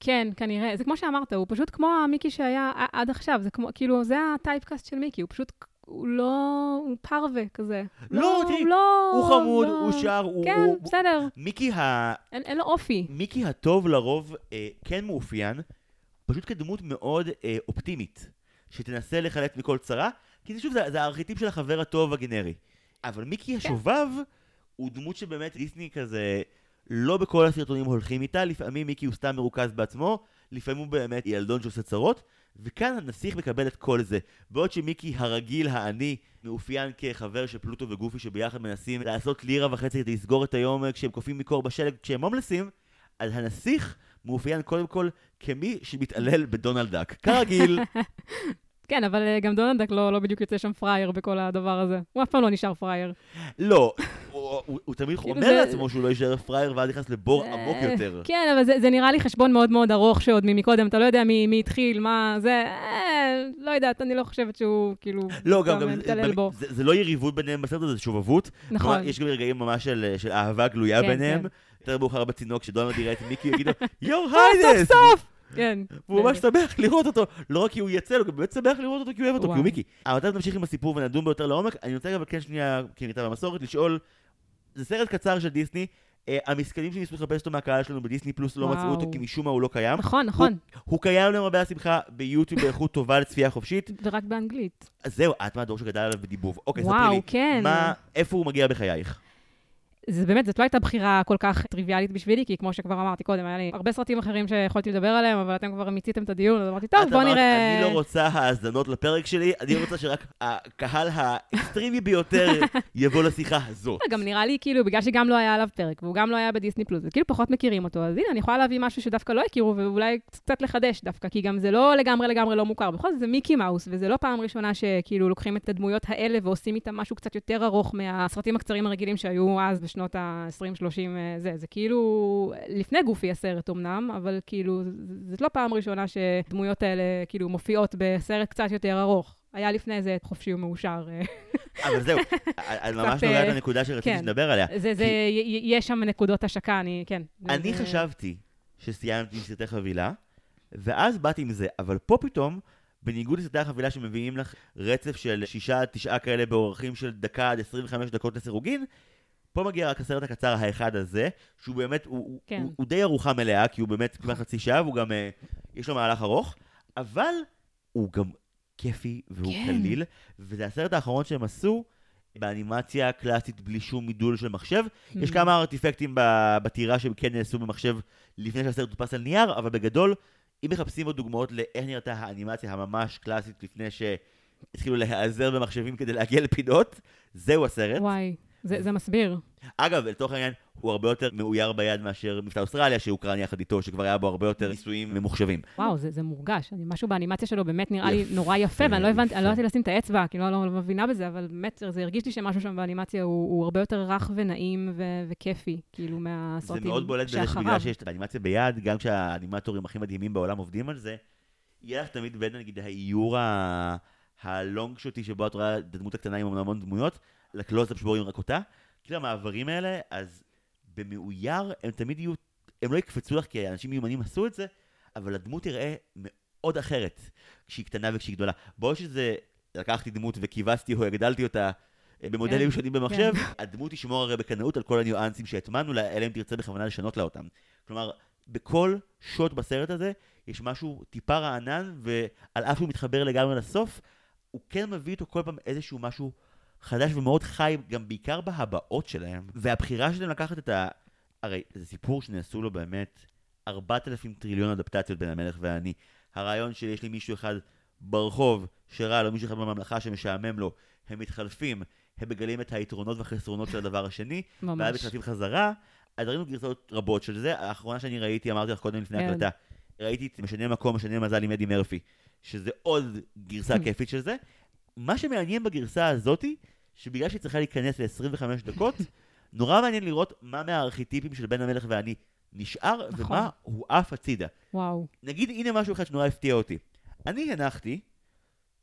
כן, כנראה. זה כמו שאמרת, הוא פשוט כמו המיקי שהיה עד עכשיו, זה כמו, כאילו, זה הטייפקאסט של מיקי, הוא פשוט, הוא לא, הוא פרווה כזה. לא, תראי, הוא לא... הוא חמוד, לא- הוא שר, הוא... כן, הוא, בסדר, מיקי ה... אין, אין לו אופי. מיקי הטוב לרוב אה, כן מאופיין, פשוט כדמות מאוד אה, אופטימית, שתנסה לחלץ מכל צרה, כי זה שוב, זה, זה הארכיטיפ של החבר הטוב הגנרי. אבל מיקי השובב, הוא דמות שבאמת דיסני כזה, לא בכל הסרטונים הולכים איתה, לפעמים מיקי הוא סתם מרוכז בעצמו, לפעמים הוא באמת ילדון שעושה צרות, וכאן הנסיך מקבל את כל זה. בעוד שמיקי הרגיל, העני, מאופיין כחבר של פלוטו וגופי שביחד מנסים לעשות לירה וחצי כדי לסגור את היום כשהם קופאים מקור בשלג כשהם הומלסים, אז הנסיך מאופיין קודם כל כמי שמתעלל בדונלד דאק. כרגיל. כן, אבל אה, גם דונלדק לא, לא בדיוק יוצא שם פראייר בכל הדבר הזה. הוא אף פעם לא נשאר פראייר. לא, הוא, הוא, הוא תמיד כאילו אומר זה- לעצמו שהוא לא יישאר פראייר ואז נכנס לבור עמוק יותר. כן, אבל זה, זה נראה לי חשבון מאוד מאוד ארוך שעוד ממקודם, אתה לא יודע מי, מי התחיל, מה, זה, אה, לא יודעת, אני לא חושבת שהוא כאילו לא, גם, גם מתעלל בו. זה, זה לא יריבות ביניהם בסרט הזה, זה שובבות. נכון. כלומר, יש גם רגעים ממש של, של אהבה גלויה כן, ביניהם. כן. יותר מאוחר בצינוק, כשדונלד יראה את מיקי, הוא יגיד לו, יואו, אה, סוף היידס! סוף! כן. והוא ממש שמח לראות אותו, לא רק כי הוא יצא, הוא גם באמת שמח לראות אותו כי הוא אוהב אותו, כי וואו. הוא מיקי. אבל אתה נמשיך עם הסיפור ונדון בו יותר לעומק. אני רוצה אבל כן שנייה, כמיטב המסורת, לשאול, זה סרט קצר של דיסני, אה, המסכנים שניסו לחפש אותו מהקהל שלנו בדיסני פלוס לא מצאו אותו וואו. כי משום מה הוא לא קיים. נכון, נכון. הוא קיים למרבה השמחה ביוטיוב באיכות טובה לצפייה חופשית. ורק באנגלית. אז זהו, את מהדור שגדל עליו בדיבוב. אוקיי, ספרי וואו, לי, כן. מה, איפה הוא מגיע בחייך? זה באמת, זאת לא הייתה בחירה כל כך טריוויאלית בשבילי, כי כמו שכבר אמרתי קודם, היה לי הרבה סרטים אחרים שיכולתי לדבר עליהם, אבל אתם כבר מיציתם את הדיון, אז אמרתי, טוב, בוא אמרת, נראה... אני לא רוצה האזנות לפרק שלי, אני רוצה שרק הקהל האקסטרימי ביותר יבוא לשיחה הזאת. גם נראה לי, כאילו, בגלל שגם לא היה עליו פרק, והוא גם לא היה בדיסני פלוס, וכאילו פחות מכירים אותו, אז הנה, אני יכולה להביא משהו שדווקא לא הכירו, ואולי קצת לחדש דווקא, כי גם זה לא לגמרי לגמרי לא מוכר. בכל זאת, זה מיקי מאוס, וזה לא פעם ראשונה שכאילו לוקחים את הדמויות האלה ועושים איתם משהו קצת יותר ארוך מהסרטים הקצרים הרגילים שהיו אז בשנות ה-20-30, זה. זה כאילו, לפני גופי הסרט אמנם, אבל כאילו, זאת לא פעם ראשונה שדמויות האלה כאילו מופיעות בסרט קצת יותר ארוך. היה לפני זה חופשי ומאושר. אה, אבל זהו, את ממש קצת, נוגעת אה, לנקודה שרציתי כן. שנדבר עליה. זה, יש שם נקודות השקה, אני, כן. אני חשבתי שסיימתי עם סרטי חבילה, ואז באתי עם זה, אבל פה פתאום, בניגוד לסרטי החבילה שמביאים לך רצף של שישה, תשעה כאלה באורחים של דקה עד 25 דקות לסירוגין, פה מגיע רק הסרט הקצר האחד הזה, שהוא באמת, הוא, הוא, כן. הוא, הוא די ארוחה מלאה, כי הוא באמת כמעט חצי שעה, והוא גם, אה, יש לו מהלך ארוך, אבל הוא גם כיפי והוא כן. קליל, וזה הסרט האחרון שהם עשו באנימציה הקלאסית בלי שום מידול של מחשב. יש Mm. כמה ארטיפקטים בטירה שהם כן נעשו במחשב לפני שהסרט הודפס על נייר, אבל בגדול, אם מחפשים עוד דוגמאות לאיך נראתה האנימציה הממש קלאסית לפני שהתחילו להיעזר במחשבים כדי להגיע לפינות, זהו הסרט. וואי, זה, זה מסביר. אגב, לצורך העניין, הוא הרבה יותר מאויר ביד מאשר מבטא אוסטרליה שהוקרן יחד איתו, שכבר היה בו הרבה יותר ניסויים ממוחשבים. וואו, זה, זה מורגש. אני, משהו באנימציה שלו באמת נראה לי יפה, נורא יפה, ואני לא הבנתי, אני לא. יודעת לשים את האצבע, כי לא, לא, לא מבינה בזה, אבל באמת, זה הרגיש לי שמשהו שם באנימציה הוא, הוא הרבה יותר רך ונעים ו- וכיפי, כאילו, זה מהסרטים מאוד בולט בזה שאחריו. שבגלל שיש את האנימציה ביד, גם כשהאנימטורים הכי מדהימים בעולם עובדים על זה, יהיה לך תמיד בין נגיד האיור ה- הלונג שוטי שבו את רואה את הדמות הקטנה עם המון דמויות, לקלוזאפ שבו רואים רק אותה. כאילו המעברים האלה, אז במאויר הם תמיד יהיו, הם לא יקפצו לך כי אנשים מיומנים עשו את זה, אבל הדמות תראה מאוד אחרת כשהיא קטנה וכשהיא גדולה. בעוד שזה, לקחתי דמות וכיווצתי או הגדלתי אותה אה, במודלים כן, שונים במחשב, הדמות תשמור הרי בקנאות על כל הניואנסים שהטמנו לה, אלא אם תרצה בכוונה לשנות לה אותם. כלומר, בכל שוט בסרט הזה יש משהו טיפה רענן, ועל אף שהוא מתחבר לגמרי לסוף, הוא כן מביא איתו כל פעם איזשהו משהו חדש ומאוד חי, גם בעיקר בהבעות שלהם. והבחירה שלהם לקחת את ה... הרי זה סיפור שנעשו לו באמת 4,000 טריליון אדפטציות בין המלך ואני. הרעיון שיש לי מישהו אחד ברחוב שרע לו, מישהו אחד בממלכה שמשעמם לו, הם מתחלפים, הם מגלים את היתרונות והחסרונות של הדבר השני, ואז ממש. מתחלפים חזרה. אז ראינו גרסאות רבות של זה. האחרונה שאני ראיתי, אמרתי לך קודם לפני כן. ההקלטה, ראיתי את משנה מקום, משנה מזל עם אדי מרפי, שזה עוד גרסה כיפית של זה. מה שמעניין בגרסה הזאתי, שבגלל שהיא צריכה להיכנס ל-25 דקות, נורא מעניין לראות מה מהארכיטיפים של בן המלך ואני נשאר, נכון. ומה הוא עף הצידה. וואו. נגיד, הנה משהו אחד שנורא הפתיע אותי. אני הנחתי,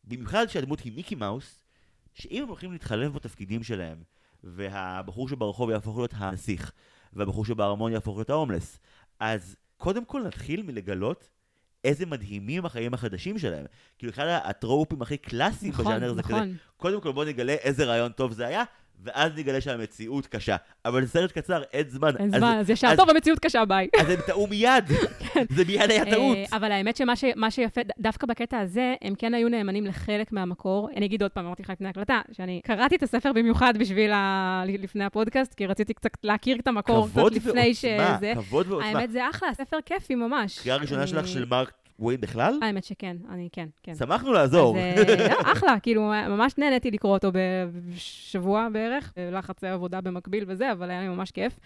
במיוחד שהדמות היא מיקי מאוס, שאם הם הולכים להתחלף בתפקידים שלהם, והבחור שברחוב יהפוך להיות הנסיך, והבחור שבארמון יהפוך להיות ההומלס, אז קודם כל נתחיל מלגלות איזה מדהימים החיים החדשים שלהם. כאילו, אחד הטרופים הכי קלאסיים נכון, בז'אנר זה כזה, נכון. קודם כל בוא נגלה איזה רעיון טוב זה היה, ואז נגלה שהמציאות קשה. אבל זה סרט קצר, אין זמן. אין זמן, אז ישר, טוב, המציאות קשה, ביי. אז הם טעו מיד. זה מיד היה טעות. אה, אבל האמת שמה שיפה, דווקא בקטע הזה, הם כן היו נאמנים לחלק מהמקור. אני אגיד עוד פעם, אמרתי לך לפני ההקלטה, שאני קראתי את הספר במיוחד בשביל. לפני הפודקאסט, כי רציתי קצת להכיר את המקור כבוד קצת לפני ועוצמה, שזה. כבוד ועוצמה. האמת זה אחלה, ספר כיפי ממש. קריאה ראשונה שלך של מרק טוויין בכלל? האמת שכן, אני כן, כן. שמחנו לעזור. אז אה, לא, אחלה, כאילו, ממש נהניתי לקרוא אותו בשבוע בערך, לחצי עבודה במקביל וזה, אבל היה לי ממש כיף.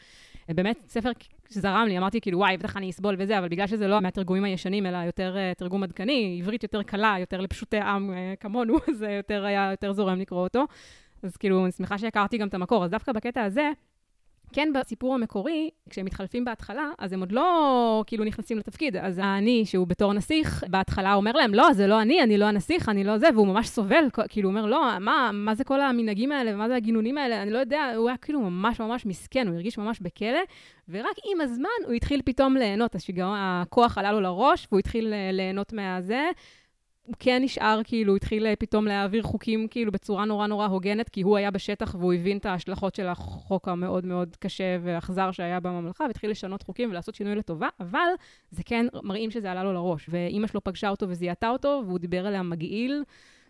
אה, באמת, ספר שזרם לי, אמרתי כאילו, וואי, בטח אני אסבול וזה, אבל בגלל שזה לא מהתרגומים הישנים, אלא יותר אה, תרגום עדכני, עברית יותר קלה, יותר לפשוטי עם כמונו, זה יותר היה יותר זורם לקרוא אותו. אז כאילו, אני שמחה שהכרתי גם את המקור. אז דווקא בקטע הזה, כן, בסיפור המקורי, כשהם מתחלפים בהתחלה, אז הם עוד לא כאילו נכנסים לתפקיד. אז האני, שהוא בתור נסיך, בהתחלה אומר להם, לא, זה לא אני, אני לא הנסיך, אני לא זה, והוא ממש סובל, כאילו, הוא אומר, לא, מה, מה זה כל המנהגים האלה, ומה זה הגינונים האלה, אני לא יודע, הוא היה כאילו ממש ממש מסכן, הוא הרגיש ממש בכלא, ורק עם הזמן הוא התחיל פתאום ליהנות, השיגעון, הכוח עלה לו לראש, והוא התחיל אה, ליהנות מהזה. הוא כן נשאר, כאילו, התחיל אה, פתאום להעביר חוקים, כאילו, בצורה נורא נורא הוגנת, כי הוא היה בשטח והוא הבין את ההשלכות של החוק המאוד מאוד קשה ואכזר שהיה בממלכה, והתחיל לשנות חוקים ולעשות שינוי לטובה, אבל זה כן מראים שזה עלה לו לראש. ואימא שלו פגשה אותו וזיהתה אותו, והוא דיבר עליה מגעיל,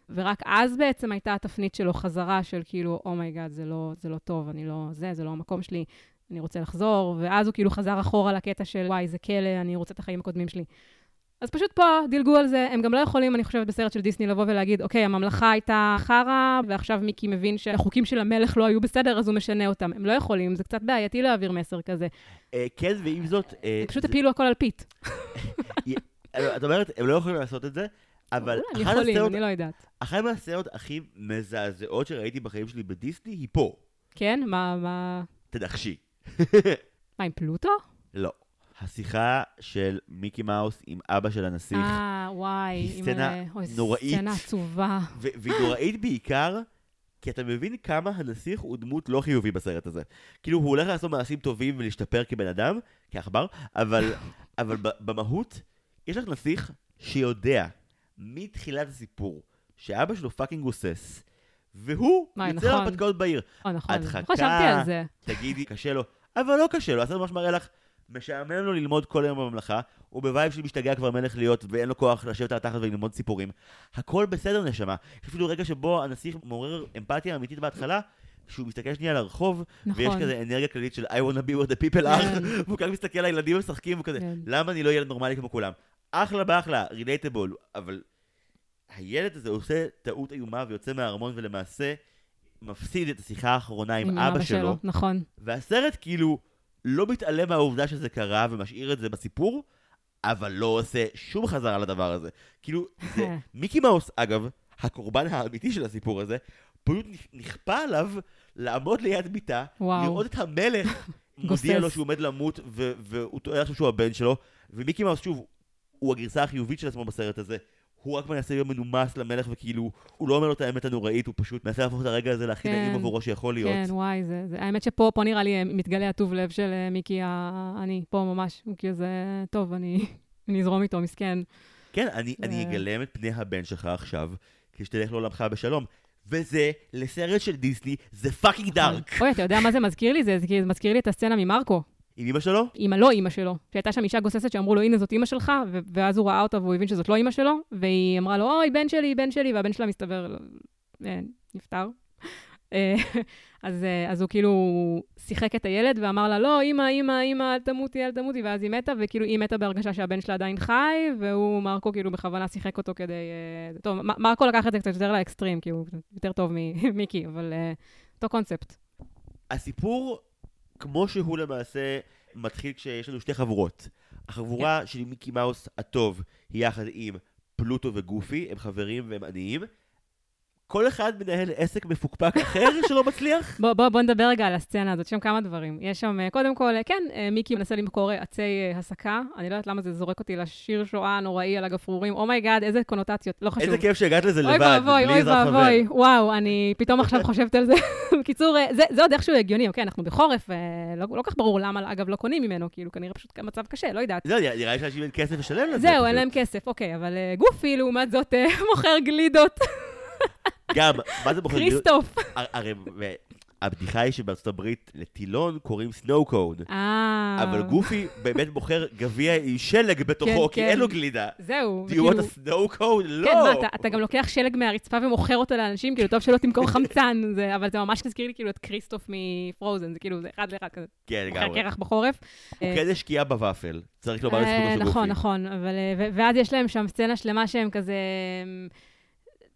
ורק אז בעצם הייתה התפנית שלו חזרה של כאילו, oh my God, זה, לא, זה לא טוב, אני לא זה, זה לא המקום שלי, אני רוצה לחזור, ואז הוא כאילו חזר אחורה לקטע של, וואי, זה כלא, אני רוצה את החיים הקודמים שלי. אז פשוט פה דילגו על זה, הם גם לא יכולים, אני חושבת, בסרט של דיסני לבוא ולהגיד, אוקיי, הממלכה הייתה חרא, ועכשיו מיקי מבין שהחוקים של המלך לא היו בסדר, אז הוא משנה אותם. הם לא יכולים, זה קצת בעייתי להעביר מסר כזה. אה, כן, ועם זאת... אה, פשוט הפילו הכל על פיט. אה, את אומרת, הם לא יכולים לעשות את זה, אבל יכולים, אני לא יודעת. אחת מהסצנות הכי מזעזעות שראיתי בחיים שלי בדיסני היא פה. כן? מה, מה... תנחשי. מה, עם פלוטו? לא. השיחה של מיקי מאוס עם אבא של הנסיך, אה, וואי. היא עם, סצנה אה, אוי, נוראית. סצנה עצובה. והיא נוראית בעיקר, כי אתה מבין כמה הנסיך הוא דמות לא חיובי בסרט הזה. כאילו, הוא הולך לעשות מעשים טובים ולהשתפר כבן אדם, כעכבר, אבל, אבל במהות, יש לך נסיך שיודע מתחילת הסיפור שאבא שלו fucking גוסס, והוא וואי, יוצא נכון. להרפתקאות בעיר. אה, נכון. לא חשבתי על זה. תגידי, קשה לו, אבל לא קשה לו, הסרט ממש מראה לך, משעמם לו ללמוד כל היום בממלכה, הוא ב vibe של משתגע כבר מלך להיות, ואין לו כוח לשבת על התחת וללמוד סיפורים. הכל בסדר, נשמה. יש אפילו רגע שבו הנסיך מעורר אמפתיה אמיתית בהתחלה, שהוא מסתכל שנייה לרחוב, ויש נכון. כזה אנרגיה כללית של I wanna be where the people are, כן. והוא כאן מסתכל על הילדים משחקים, וכזה, כן. למה אני לא ילד נורמלי כמו כולם? אחלה באחלה, relatable, אבל הילד הזה עושה טעות איומה ויוצא מהארמון ולמעשה מפסיד את השיחה האחרונה עם אבא שלו. נכון. והסרט כאילו לא מתעלם מהעובדה שזה קרה ומשאיר את זה בסיפור, אבל לא עושה שום חזרה לדבר הזה. כאילו, זה... מיקי מאוס, אגב, הקורבן האמיתי של הסיפור הזה, פשוט נכפה עליו לעמוד ליד ביתה, וואו. לראות את המלך מודיע לו שהוא עומד למות, והוא טועה עכשיו שהוא הבן שלו, ומיקי מאוס, שוב, הוא הגרסה החיובית של עצמו בסרט הזה. הוא רק מנסה להיות מנומס למלך, וכאילו, הוא לא אומר לו את האמת הנוראית, הוא פשוט מנסה להפוך את הרגע הזה להכי כן. נעים עבורו שיכול להיות. כן, וואי, זה, זה, האמת שפה פה נראה לי אה, מתגלה הטוב לב של אה, מיקי, אני פה ממש, הוא כאילו זה, טוב, אני, אני אזרום איתו, מסכן. כן, אני, זה- אני אגלם את פני הבן שלך עכשיו, כדי שתלך לעולמך בשלום. וזה, לסרט של דיסני, זה fucking dark. אוי, אתה יודע מה זה מזכיר לי? זה, זה מזכיר לי את הסצנה ממרקו. עם אמא שלו? אימא, לא אימא שלו. שהייתה שם אישה גוססת שאמרו לו, הנה זאת אימא שלך, ו- ואז הוא ראה אותה והוא הבין שזאת לא אימא שלו, והיא אמרה לו, אוי, בן שלי, בן שלי, והבן שלה מסתבר, אה, נפטר. אה, אז, אה, אז הוא כאילו שיחק את הילד ואמר לה, לא, אימא, אימא, אימא, אל תמותי, אל תמותי, ואז היא מתה, וכאילו היא מתה בהרגשה שהבן שלה עדיין חי, והוא, מרקו כאילו בכוונה שיחק אותו כדי... טוב, מרקו לקח את זה קצת יותר לאקסטרים, כי הוא יותר טוב ממיקי, אבל אותו קונספט. הסיפור, כמו שהוא למעשה, מתחיל כשיש לנו שתי חבורות. החבורה של מיקי מאוס הטוב היא יחד עם פלוטו וגופי, הם חברים והם עניים. כל אחד מנהל עסק מפוקפק אחר שלא מצליח. בוא, בוא, בוא נדבר רגע על הסצנה הזאת, יש שם כמה דברים. יש שם, אה, קודם כל, אה, כן, אה, מיקי מנסה למכור עצי הסקה. אני לא יודעת למה זה זורק אותי לשיר שואה הנוראי על הגפרורים. oh my god, איזה קונוטציות, לא חשוב. איזה כיף שהגעת לזה אוי לבד, ואבוי, בלי אוי עזרת חבר. ואבוי, וואו, אני פתאום עכשיו חושבת על זה. בקיצור, זה, זה עוד איכשהו הגיוני, אוקיי, אנחנו בחורף, אה, לא, לא כך ברור למה, אגב, לא קונים ממנו, כאילו, כנראה פשוט מצב קשה, לא יודעת. זהו, נראה לי שאנשים אין כסף לשלם לזה. זהו, אין. להם כסף, אוקיי, אבל גופי, לעומת זאת, מוכר גלידות, גם, מה זה בוחר? כריסטוף. הר- הרי הבדיחה היא שבארצות הברית לטילון קוראים סנואו קוד. אה... אבל גופי באמת בוחר גביע עם שלג בתוכו, כן, כי כן. אין לו גלידה. זהו. Do you want a snow code? לא. כן, מה, אתה, גם לוקח שלג מהרצפה ומוכר אותו לאנשים, כאילו, טוב שלא תמכור חמצן, אבל זה ממש הזכיר לי כאילו את כריסטוף מפרוזן, זה כאילו, זה אחד לאחד כזה. כן, מוכר לגמרי. קרח בחורף. הוא אה, כן השקיע בוואפל, צריך לומר לזכותו אה, של גופי. נכון, נכון. אה, ואז יש להם שם סצנה שלמה שהם כזה...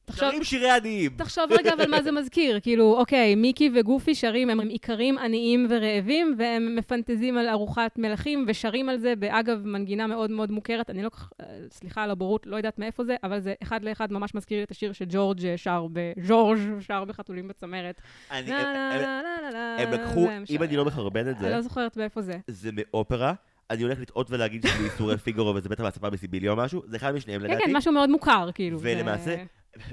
תחשוב, שרים שירי עניים. תחשוב רגע אבל מה זה מזכיר. כאילו, אוקיי, מיקי וגופי שרים, הם איכרים עניים ורעבים, והם מפנטזים על ארוחת מלכים, ושרים על זה, באגב, מנגינה מאוד מאוד מוכרת. אני לא כך, אה, סליחה על הבורות, לא יודעת מאיפה זה, אבל זה אחד לאחד ממש מזכיר לי את השיר שג'ורג' שר ב... ז'ורג' שר בחתולים בצמרת. אני- הם- לקחו, אם אני לא מחרבן את אני זה, לא זוכרת מאיפה זה. זה מאופרה. אני הולך לטעות ולהגיד שזה איסורי פיגורו וזה בטח מהצפה בסיביליה או משהו, זה אחד משניהם כן, לדעתי. כן, משהו מאוד מוכר, כאילו. ולמעשה,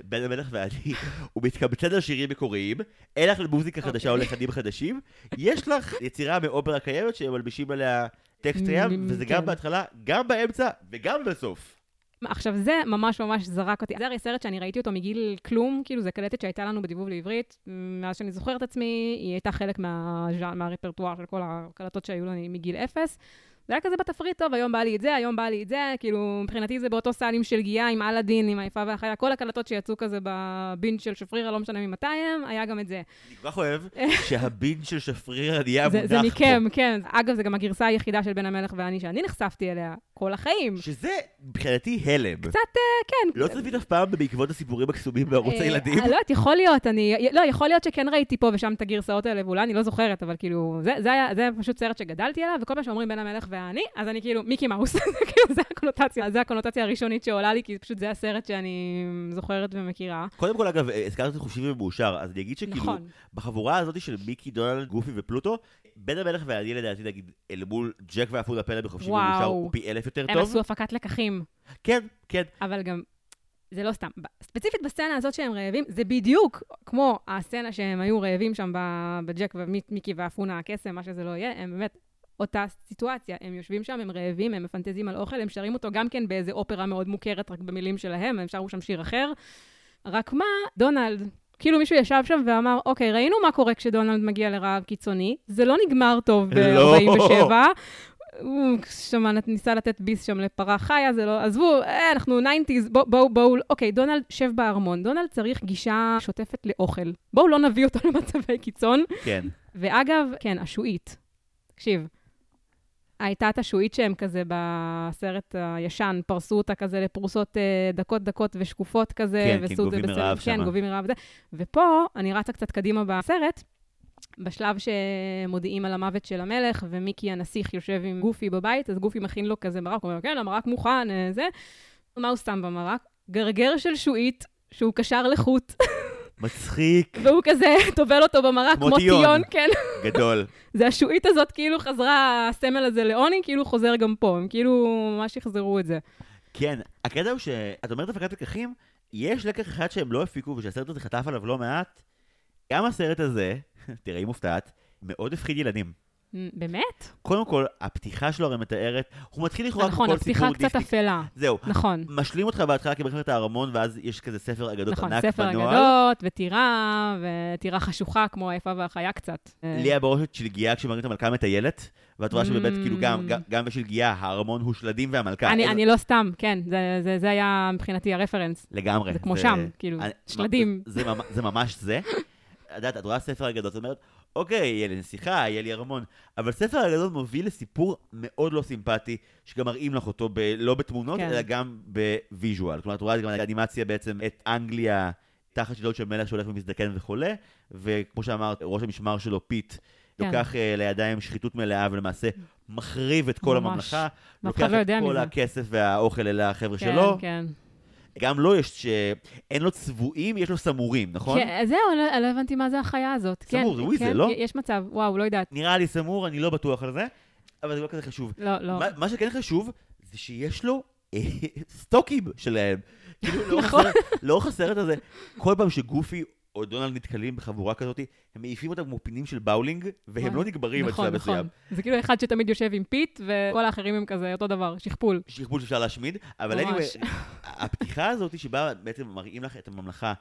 בן המלך ואני, הוא מתקבצן על שירים מקוריים, אין לך למוזיקה חדשה או אוקיי. לחנים חדשים, יש לך יצירה מאופרה קיימת שהם מלבישים עליה טקסט קיים, וזה גם כן. בהתחלה, גם באמצע וגם בסוף. עכשיו, זה ממש ממש זרק אותי. זה הרי סרט שאני ראיתי אותו מגיל כלום, כאילו, זה קלטת שהייתה לנו בדיבוב לעברית. מאז שאני זוכרת עצמי, היא הייתה חלק מה... מהרפרטואר של כל הקלטות שהיו לנו מגיל אפס. זה היה כזה בתפריט טוב, היום בא לי את זה, היום בא לי את זה, כאילו, מבחינתי זה באותו סל עם של גיאה, עם אלאדין, עם היפה והחיה, כל הקלטות שיצאו כזה בבינג' של שפרירה, לא משנה ממתי הם, היה גם את זה. אני כל כך אוהב שהבין של שפריר נהיה זה, מונח זה פה. מכם, כן. אגב, זה גם הגרסה היחידה של בן המלך ואני, שאני נחשפתי אליה כל החיים. שזה מבחינתי הלם. קצת, אה, כן. לא צפית אף פעם בעקבות הסיפורים הקסומים בערוץ אה, הילדים? לא יודעת, יכול להיות, אני... לא, יכול להיות שכן ראיתי פה ושם את הגרסאות האלה, ואולי אני לא זוכרת, אבל כאילו, זה, זה היה, זה פשוט סרט שגדלתי עליו, וכל פעם שאומרים בן המלך ואני, אז אני כאילו, מיקי מאוס. כאילו, זה הקונוטציה, זה הקונוטציה הראשונית שעולה לי, כי פשוט זה הסרט שאני זוכרת ומכירה. קודם כל, אגב, אה, הזכרת את חופשי ומאושר, אז אני אגיד שכאילו, נכון. בחבורה הזאת של מיקי, דונלד, גופי ופלוטו, בן המלך ואני לדעתי, נגיד, אל מול ג'ק ואפונה פלא בחופשי וואו. ומאושר, הוא פי אלף יותר הם טוב. עשו הפקת לקחים, כן, כן. אבל גם... זה לא סתם. ספציפית בסצנה הזאת שהם רעבים, זה בדיוק כמו הסצנה שהם היו רעבים שם בג'ק ומיקי ואפונה הקסם, מה שזה לא יהיה, הם באמת אותה סיטואציה. הם יושבים שם, הם רעבים, הם מפנטזים על אוכל, הם שרים אותו גם כן באיזה אופרה מאוד מוכרת, רק במילים שלהם, הם שרו שם שיר אחר. רק מה, דונלד, כאילו מישהו ישב שם ואמר, אוקיי, ראינו מה קורה כשדונלד מגיע לרעב קיצוני, זה לא נגמר טוב לא. ב-47. הוא שם ניסה לתת ביס שם לפרה חיה, זה לא... עזבו, אה, אנחנו 90's, בואו, בואו, בואו, אוקיי, דונלד, שב בארמון. דונלד צריך גישה שוטפת לאוכל. בואו לא נביא אותו למצבי קיצון. כן. ואגב, כן, השועית. תקשיב, הייתה את השועית שהם כזה בסרט הישן, פרסו אותה כזה לפרוסות אה, דקות דקות ושקופות כזה. כן, כן, זה גובים מרעב כן, שמה. גובים מרעב וזה. ופה, אני רצה קצת קדימה בסרט, בשלב שמודיעים על המוות של המלך, ומיקי הנסיך יושב עם גופי בבית, אז גופי מכין לו כזה מרק, הוא אומר, כן, המרק מוכן, אה, זה. מה הוא שם במרק? גרגר של שועית, שהוא קשר לחוט, מצחיק, והוא כזה טובל אותו במרק, כמו טיון. כן. גדול. זה השועית הזאת, כאילו חזרה, הסמל הזה לעוני, כאילו חוזר גם פה, הם כאילו ממש יחזרו את זה. כן, הקטע הוא שאת אומרת הפקת לקחים, יש לקח אחד שהם לא הפיקו ושהסרט הזה חטף עליו לא מעט. גם הסרט הזה, תראה, היא מופתעת, מאוד הפחיד ילדים. באמת? קודם כל, הפתיחה שלו הרי מתארת, הוא מתחיל לכאורה נכון, כל הפתיחה סיפור קצת דיסני. אפלה. זהו, נכון. משלים אותך בהתחלה כמלחמת הארמון, ואז יש כזה ספר אגדות נכון, ענק ספר בנוער. אגדות, וטירה, וטירה חשוכה, כמו היפה והחיה קצת. לי היה בראש את שלגיה כשמראים את המלכה מטיילת, ואת רואה שבאמת, כאילו, גם- Mm. גם- גם בשלגיה, הארמון הוא שלדים והמלכה. אני, אני לא סתם, כן, זה, זה, זה היה מבחינתי הרפרנס. לגמרי. זה כמו שם, כאילו, אני- שלדים. זה, ממ- זה ממש זה. יודעת, את רואה ספר אגדות, את אומרת, אוקיי, יהיה לי נסיכה, יהיה לי ארמון, אבל ספר אגדות מוביל לסיפור מאוד לא סימפטי, שגם מראים לך אותו ב, לא בתמונות, כן. אלא גם ב visual. כלומר, את רואה גם באנימציה בעצם את אנגליה תחת שלטון של מלך שהולך ומזדקן וחולה, וכמו שאמרת, ראש המשמר שלו, פיט, כן. לוקח אה, לידיים שחיתות מלאה ולמעשה מחריב את כל ממש. הממלכה, לוקח לא את כל מזה. הכסף והאוכל אל החבר'ה כן, שלו. כן. גם לו יש. אין לו צבועים, יש לו סמורים, נכון? כן, זהו, אני לא, לא הבנתי מה זה החיה הזאת. סמור, כן, זה weasel, כן, לא? יש מצב, וואו, לא יודעת. נראה לי סמור, אני לא בטוח על זה, אבל זה לא כזה חשוב. לא, לא. מה, מה שכן חשוב, זה שיש לו אה, סטוקים שלהם. כאילו, נכון. לאורך הסרט הזה, כל פעם שגופי או דונלד נתקלים בחבורה כזאת, הם מעיפים אותם כמו פינים של באולינג, והם וואי. לא נגברים עד נכון, שלב נכון. מסוים. זה כאילו אחד שתמיד יושב עם פיט, וכל האחרים הם כזה אותו דבר, שכפול. שכפול שאפשר להשמיד, אבל anyway, הפתיחה הזאת שבה בעצם מראים לך את הממלכה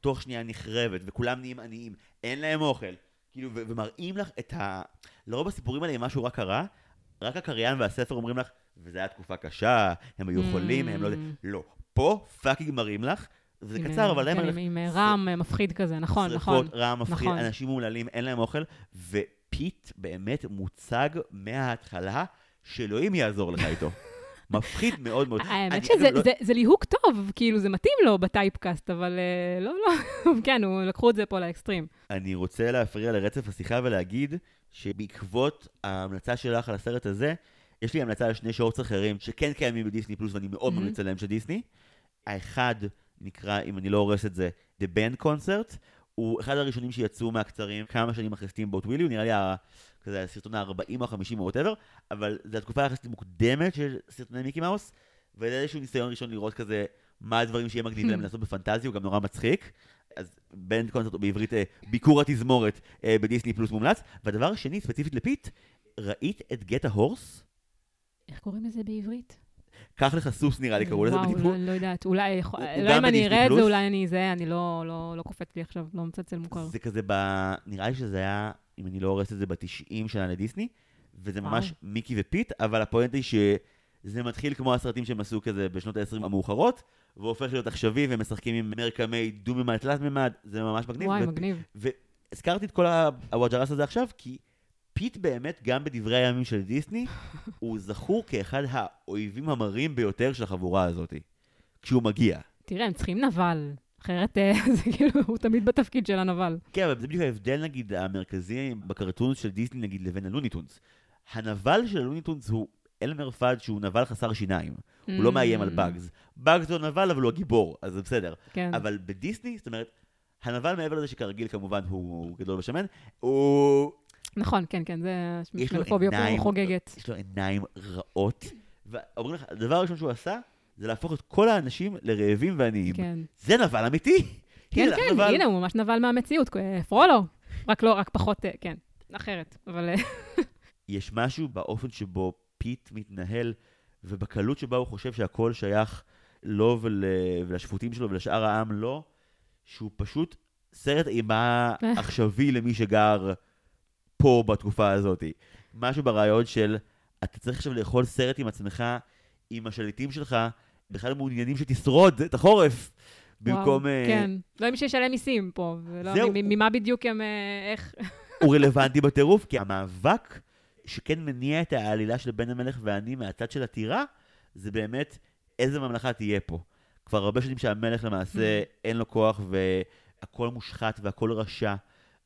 תוך שנייה נחרבת, וכולם נהיים עניים, אין להם אוכל. כאילו, ומראים לך את ה... לרוב הסיפורים האלה, אם משהו רק קרה, רק הקריין והספר אומרים לך, וזו הייתה תקופה קשה, הם היו חולים, הם לא... יודע." Mm. לא. פה fucking מראים לך, וזה עם, קצר, אבל כן, מראים לך עם, עם רעם מפחיד כזה, נכון, נכון. רעם מפחיד, נכון. אנשים אומללים, אין להם אוכל, ופיט באמת מוצג מההתחלה, שאלוהים יעזור לך איתו. מפחיד מאוד מאוד. האמת שזה לא- זה, זה ליהוק טוב, כאילו זה מתאים לו בטייפקאסט, אבל אה, לא, לא, כן, הוא, לקחו את זה פה לאקסטרים. אני רוצה להפריע לרצף השיחה ולהגיד שבעקבות ההמלצה שלך על הסרט הזה, יש לי המלצה על שני שורטס אחרים שכן קיימים בדיסני פלוס ואני מאוד. ממליץ עליהם של דיסני. האחד נקרא, אם אני לא הורס את זה, The Band Concert. הוא אחד הראשונים שיצאו מהקצרים כמה שנים אחרי סטימבוט ווילי, הוא נראה לי ה- כזה הסרטון ה-40 או ה-50 או whatever, אבל זו התקופה היחסית מוקדמת של סרטוני מיקי מאוס, וזה איזשהו ניסיון ראשון לראות כזה מה הדברים שיהיה מגניב להם לעשות בפנטזיה, הוא גם נורא מצחיק. אז Band Concert, או בעברית אה, ביקור התזמורת אה, בדיסני פלוס מומלץ. והדבר השני, ספציפית לפיט, ראית את Get a Horse? איך קוראים לזה בעברית? קח לך סוס נראה לי, קראו לזה וואו, בדיבור. לא, לא יודעת, אולי, גם אם אני אראה את זה? אולי אני זה, אני לא, לא, לא קופץ לי עכשיו, לא מצלצל מוכר. זה כזה ב... נראה לי שזה היה, אם אני לא הורס את זה, ב-90 שנה לדיסני, וזה וואו. ממש מיקי ופיט, אבל הפואנטה היא שזה מתחיל כמו הסרטים שהם עשו כזה בשנות ה-20 המאוחרות, והופך להיות עכשווי, והם משחקים עם מרקמי דו-ממד, תלת-ממד, זה ממש מגניב. וואי, ו- מגניב. והזכרתי את כל הוואג'רס הזה עכשיו, כי פיט באמת, גם בדברי הימים של דיסני, הוא זכור כאחד האויבים המרים ביותר של החבורה הזאת, כשהוא מגיע. תראה, הם צריכים נבל, אחרת אה, זה כאילו, הוא תמיד בתפקיד של הנבל. כן, אבל זה בדיוק ההבדל, נגיד, המרכזי בקרטונס של דיסני, נגיד, לבין הלוניטונס. הנבל של הלוניטונס הוא אלמר פאד, שהוא נבל חסר שיניים. הוא לא מאיים על Mm, באגז. באגז הוא נבל, אבל הוא הגיבור, אז זה בסדר. כן. אבל בדיסני, זאת אומרת, הנבל מעבר לזה שכרגיל כמובן הוא גדול ושמן, הוא... נכון, כן, כן, זה שמנופוביה פה חוגגת. יש לו עיניים רעות, ואומרים לך, הדבר הראשון שהוא עשה, זה להפוך את כל האנשים לרעבים ועניים. כן. זה נבל אמיתי! כן, כן, נבל. הנה, הוא ממש נבל מהמציאות, אה, פרולו. רק לא, רק פחות, אה, כן, אחרת. אבל אה, יש משהו באופן שבו פיט מתנהל, ובקלות שבה הוא חושב שהכל שייך לו ול... ולשפוטים שלו ולשאר העם לא, שהוא פשוט סרט אימה עכשווי למי שגר פה בתקופה הזאת. משהו ברעיון של, אתה צריך עכשיו לאכול סרט עם עצמך, עם השליטים שלך, בכלל מעוניינים שתשרוד את החורף. במקום... וואו, אה, כן. לא עם שישלם מיסים פה, ולא זהו. ממה בדיוק הם, אה, איך... הוא רלוונטי בטירוף, כי המאבק שכן מניע את העלילה של בן המלך ואני מהצד של הטירה, זה באמת איזה ממלכה תהיה פה. כבר הרבה שנים שהמלך למעשה Mm. אין לו כוח והכל מושחת והכל רשע,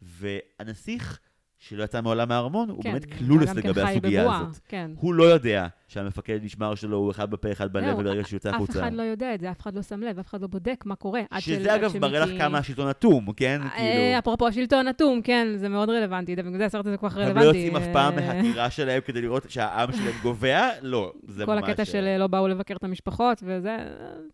והנסיך, שלא יצא מעולם מהארמון, הוא כן, באמת הוא קלולס גם כן לגבי הסוגיה בבועה, הזאת. כן. הוא לא יודע שהמפקד משמר שלו הוא אחד בפה אחד בלב, זהו, וברגע שהוא יוצא אף החוצה. אחד לא יודע את זה, אף אחד לא שם לב, אף אחד לא בודק מה קורה. של- שזה אגב מראה לך כמה השלטון אטום, כן? אה, כאילו... אפרופו השלטון אטום, כן, זה מאוד רלוונטי, בגלל זה הסרט הזה כל כך הם רלוונטי. לא יוצאים אף פעם אה, מהטירה שלהם כדי לראות שהעם שלהם גובע? לא, זה כל ממש... הקטע של אה, לא באו לבקר את המשפחות, וזה...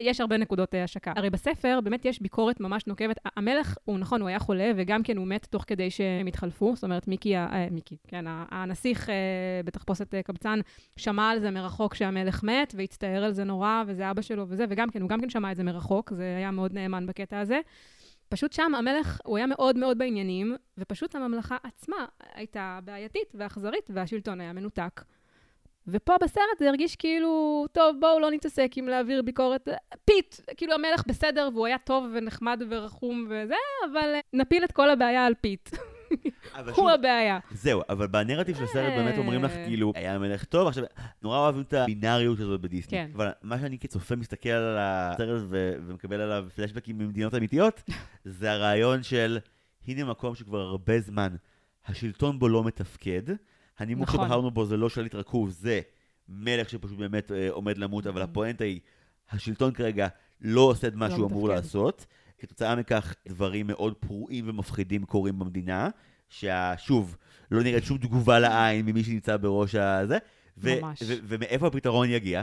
יש הרבה נקודות השקה. הרי בספר באמת יש ביקורת ממש נוקבת. המלך, הוא נכון, הוא היה חולה, וגם כן הוא מת תוך כדי שהם התחלפו. זאת אומרת, מיקי, מיקי, כן, הנסיך בתחפושת קבצן, שמע על זה מרחוק שהמלך מת, והצטער על זה נורא, וזה אבא שלו וזה, וגם כן, הוא גם כן שמע את זה מרחוק, זה היה מאוד נאמן בקטע הזה. פשוט שם המלך, הוא היה מאוד מאוד בעניינים, ופשוט הממלכה עצמה הייתה בעייתית ואכזרית, והשלטון היה מנותק. ופה בסרט זה הרגיש כאילו, טוב, בואו לא נתעסק עם להעביר ביקורת. פיט, כאילו המלך בסדר, והוא היה טוב ונחמד ורחום וזה, אבל נפיל את כל הבעיה על פיט. הוא הבעיה. זהו, אבל בנרטיב של הסרט באמת אומרים לך, אה. כאילו, היה מלך טוב, עכשיו, נורא אוהבים את הבינאריות הזאת בדיסני. כן. אבל מה שאני כצופה מסתכל על הסרט ומקבל עליו פלשבקים ממדינות אמיתיות, זה הרעיון של, הנה מקום שכבר הרבה זמן השלטון בו לא מתפקד, הנימוק נכון. שבחרנו בו זה לא שליט רקוב, זה מלך שפשוט באמת אה, עומד למות, אבל הפואנטה היא, השלטון כרגע לא עושה את מה לא שהוא אמור מתפקד. לעשות. כתוצאה מכך, דברים מאוד פרועים ומפחידים קורים במדינה, ששוב, לא נראית שום תגובה לעין ממי שנמצא בראש הזה. ו- ממש. ו- ומאיפה הפתרון יגיע?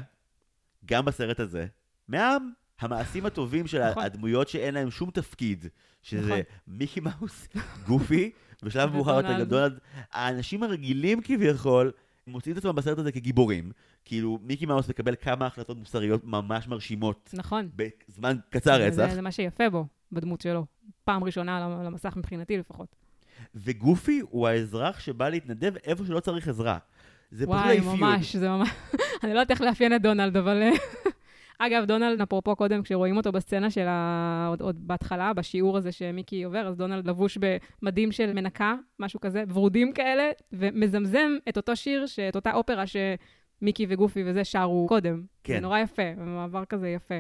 גם בסרט הזה, מהעם. המעשים הטובים של נכון. הדמויות שאין להם שום תפקיד, שזה נכון. מיקי מאוס, גופי, בשלב מאוחר יותר גם. דונלד, האנשים הרגילים כביכול, מוצאים את עצמם בסרט הזה כגיבורים. כאילו, מיקי מאוס מקבל כמה החלטות מוסריות ממש מרשימות נכון. בזמן קצר זה- רצח. זה מה שיפה בו, בדמות שלו. פעם ראשונה על המסך מבחינתי לפחות. וגופי הוא האזרח שבא להתנדב איפה שלא צריך עזרה. זה פשוט וואי, האפיון. ממש, זה ממש... אני לא יודעת איך לאפיין את דונלד, אבל... אגב, דונלד, אפרופו קודם, כשרואים אותו בסצנה של ה... עוד, עוד בהתחלה, בשיעור הזה שמיקי עובר, אז דונלד לבוש במדים של מנקה, משהו כזה, ורודים כאלה, ומזמזם את אותו שיר, את אותה אופרה שמיקי וגופי וזה שרו קודם. כן. זה נורא יפה, מעבר כזה יפה.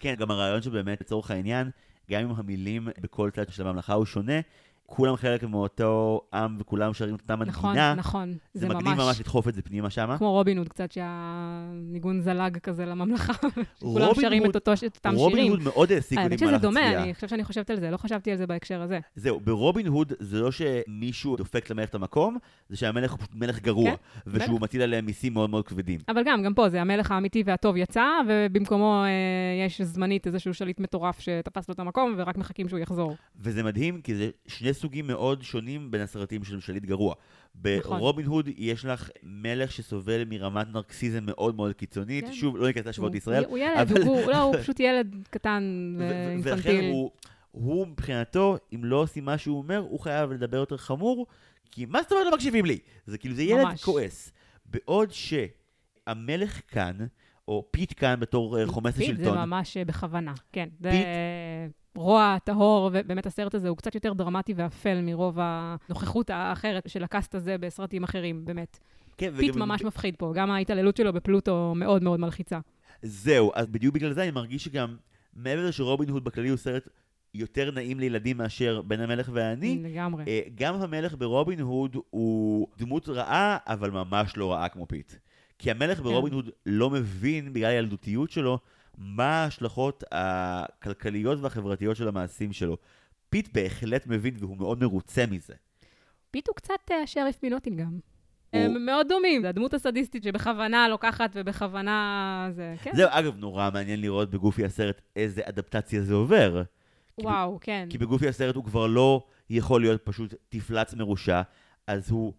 כן, גם הרעיון שבאמת, לצורך העניין, גם אם המילים בכל צד של הממלכה הוא שונה, כולם חלק מאותו עם וכולם שרים את אותה נכון, מנגינה. נכון. זה זה מגניב ממש ממש לדחוף את זה פנימה שמה. כמו רובין הוד קצת, שהניגון זלג כזה לממלכה. כולם רובין שרים הוד- את אותו- את אותם רובין שירים. הוד מאוד העסיק אותי האמת שזה במהלך דומה, הצפייה. אני חושבת שאני חושבת על זה, לא חשבתי על זה בהקשר הזה. זהו, ברובין הוד זה לא שמישהו דופק למלך את המקום, זה שהמלך הוא פשוט מלך גרוע, כן, ושהוא. מטיל עליהם מיסים מאוד מאוד כבדים. אבל גם, גם פה זה המלך האמיתי והטוב יצא, ובמקומו אה, יש זמנית איזשהו שליט מטורף שתפס לו את המקום, ורק מחכים שהוא יחזור. וזה מדהים, כי זה שני סוגים מאוד שונים בין הסרטים של שליט גרוע. נכון. ברובין הוד יש לך מלך שסובל מרמת נרקסיזם מאוד מאוד קיצונית, כן. שוב, לא ניכנס להשוות הוא- לישראל, הוא ילד, אבל- הוא, לא, הוא פשוט ילד קטן ו- ו- ולכן ואינפנטיל. הוא, הוא מבחינתו, אם לא עושים מה שהוא אומר, הוא חייב לדבר יותר חמור, כי מה זאת אומרת לא מקשיבים לי? זה כאילו, זה ילד ממש. כועס. בעוד שהמלך כאן, או פיט כאן בתור אה, חומס פיט זה השלטון, ממש אה, בכוונה, כן. פיט- רוע, טהור, ובאמת הסרט הזה הוא קצת יותר דרמטי ואפל מרוב הנוכחות האחרת של ה cast הזה בסרטים אחרים, באמת. כן, פיט וגם- ממש מפחיד פה, גם ההתעללות שלו בפלוטו מאוד מאוד מלחיצה. זהו, אז בדיוק בגלל זה אני מרגיש שגם, מעבר לזה שרובין הוד בכללי הוא סרט יותר נעים לילדים מאשר בן המלך והעני, לגמרי. אה, גם המלך ברובין הוד הוא דמות רעה, אבל ממש לא רעה כמו פיט. כי המלך ברובין הוד לא מבין, בגלל הילדותיות שלו, מה ההשלכות הכלכליות והחברתיות של המעשים שלו. פיט בהחלט מבין והוא מאוד מרוצה מזה. פיט הוא קצת אה, שריף מנוטינגאם. הוא- הם מאוד דומים, זה הדמות הסדיסטית שבכוונה לוקחת ובכוונה זה, כן. זהו, אגב, נורא מעניין לראות בגופי הסרט איזה אדפטציה זה עובר. כי וואו, כן. כי בגופי הסרט הוא כבר לא יכול להיות פשוט תפלץ מרושע, אז הוא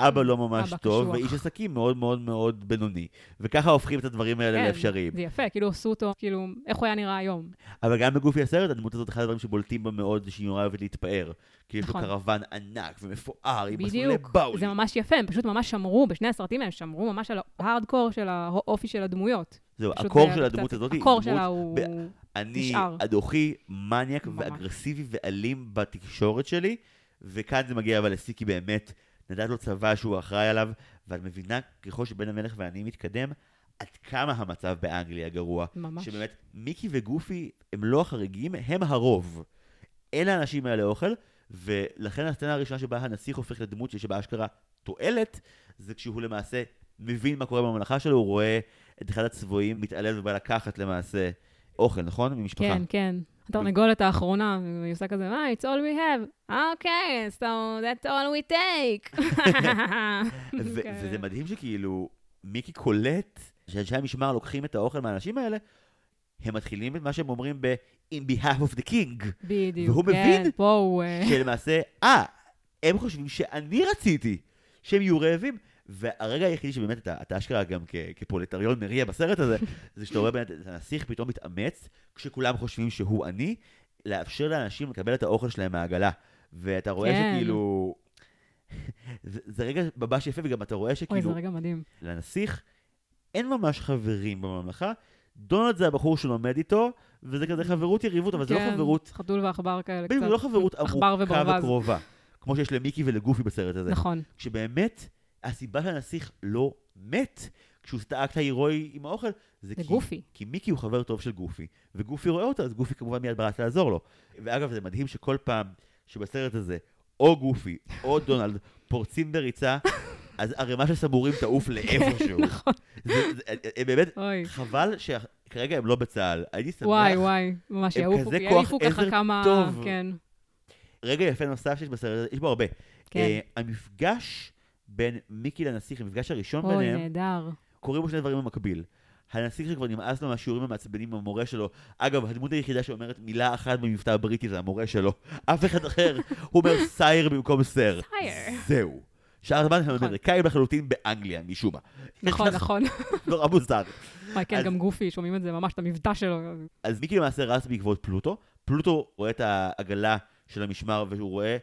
אבא לא ממש אבא טוב, קשוח. ואיש עסקים מאוד מאוד מאוד בינוני. וככה הופכים את הדברים האלה כן, לאפשריים. זה יפה, כאילו עשו אותו, כאילו, איך הוא היה נראה היום. אבל גם בגופי הסרט, הדמות הזאת, אחד הדברים שבולטים בה מאוד, זה שהיא נורא אוהבת להתפאר. כי יש לו נכון. קרוון ענק ומפואר, עם מסלולי באולי. זה ממש יפה, הם פשוט ממש שמרו, בשני הסרטים הם שמרו ממש על ההארדקור של האופי של הדמויות. זהו, הקור של הדמות הזאת הקור שלה הוא... אני. אדוכי, מניאק. ואגרסיבי ואלים בתקשורת שלי, וכאן זה מגיע אבל לשיא, כי באמת נדד לו צבא שהוא אחראי עליו, ואת מבינה ככל שבן המלך ואני מתקדם, עד כמה המצב באנגליה גרוע. ממש. שבאמת, מיקי וגופי הם לא החריגים, הם הרוב. אין לאנשים האלה אוכל, ולכן הסצנה הראשונה שבה הנסיך הופך לדמות שיש בה אשכרה תועלת, זה כשהוא למעשה מבין מה קורה בממלכה שלו, הוא רואה את אחד הצבועים מתעלל ובא לקחת למעשה אוכל, נכון? ממשפחה. כן, כן. התרנגולת האחרונה, היא עושה כזה, מה, it's all we have. אוקיי, so that's all we take. ו- כן. וזה מדהים שכאילו, מיקי קולט שאנשי המשמר לוקחים את האוכל מהאנשים האלה, הם מתחילים את מה שהם אומרים ב- in behalf of the king, בדיוק, והוא כן. מבין פה הוא... אה, שלמעשה, אה, הם חושבים שאני רציתי שהם יהיו רעבים. והרגע היחידי שבאמת אתה, אתה אשכרה גם כ, כפולטריון מריע בסרט הזה, זה שאתה רואה באמת את הנסיך פתאום מתאמץ, כשכולם חושבים שהוא אני, לאפשר לאנשים לקבל את האוכל שלהם מהעגלה. ואתה רואה כן. שכאילו... זה, זה רגע ממש יפה, וגם אתה רואה אוי, שכאילו, זה רגע מדהים. לנסיך אין ממש חברים בממלכה. דונלד זה הבחור שלומד איתו, וזה כזה חברות יריבות, אבל זה לא כן, חברות חתול ועכבר כאלה קצת. זה לא חברות עמוקה. וקרובה, כמו שיש למיקי ולגופי בסרט הזה. נכון. כשבאמת, הסיבה שהנסיך לא מת, כשהוא עושה את האקט ההירואי עם האוכל, זה כי, גופי. כי מיקי הוא חבר טוב של גופי, וגופי רואה אותו, אז גופי כמובן מיד ברץ לעזור לו. ואגב, זה מדהים שכל פעם שבסרט הזה, או גופי, או דונלד, פורצים בריצה, אז ערימה של סבורים תעוף לאיפשהו. נכון. זה, זה, הם באמת, אוי. חבל שכרגע הם לא בצה"ל. הייתי שמח. וואי, וואי, ממש יעופו, יעיפו ככה כמה... טוב. כן. רגע יפה נוסף שיש בסרט יש בו הרבה. כן. אה, המפגש בין מיקי לנסיך, המפגש הראשון אוי, ביניהם, נהדר. קורים בו שני דברים במקביל. הנסיך שכבר נמאס לו מהשיעורים המעצבנים עם המורה שלו. אגב, הדמות היחידה שאומרת מילה אחת במבטא הבריטי זה המורה שלו. אף אחד אחר, הוא אומר סייר במקום סר. סייר. זהו. שאר הזמן הם נכון. אמריקאים לחלוטין באנגליה, משום מה. נכון, נכון. נורא מוזר. וואי, כן, גם גופי, שומעים את זה ממש, את המבטא שלו. אז מיקי למעשה רץ בעקבות פלוטו. פלוטו רואה את העגלה של המשמר והוא רואה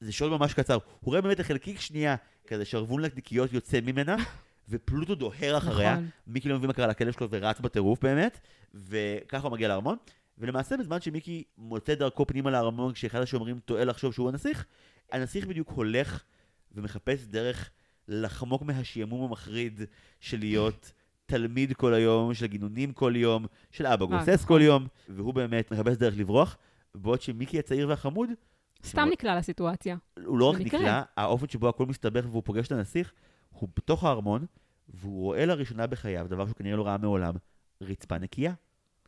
זה שוט ממש קצר. הוא רואה באמת החלקיק שנייה, כזה שרוול נקניקיות יוצא ממנה, ופלוטו דוהר אחריה. נכון. מיקי לא מבין מה קרה לכלב שלו ורץ בטירוף באמת, וככה הוא מגיע לארמון. ולמעשה בזמן שמיקי מוצא דרכו פנימה לארמון כשאחד השומרים טועה לחשוב שהוא הנסיך, הנסיך בדיוק הולך ומחפש דרך לחמוק מהשעמום המחריד של להיות תלמיד כל היום, של גינונים כל יום, של אבא גוסס נכון. כל יום, והוא באמת מחפש דרך לברוח, בעוד שמיקי הצעיר והחמוד, סתם נקלע לסיטואציה. הוא לא רק. נקלע, האופן שבו הכל מסתבך והוא פוגש את הנסיך, הוא בתוך הארמון, והוא רואה לראשונה בחייו, דבר שהוא כנראה לא ראה מעולם, רצפה נקייה.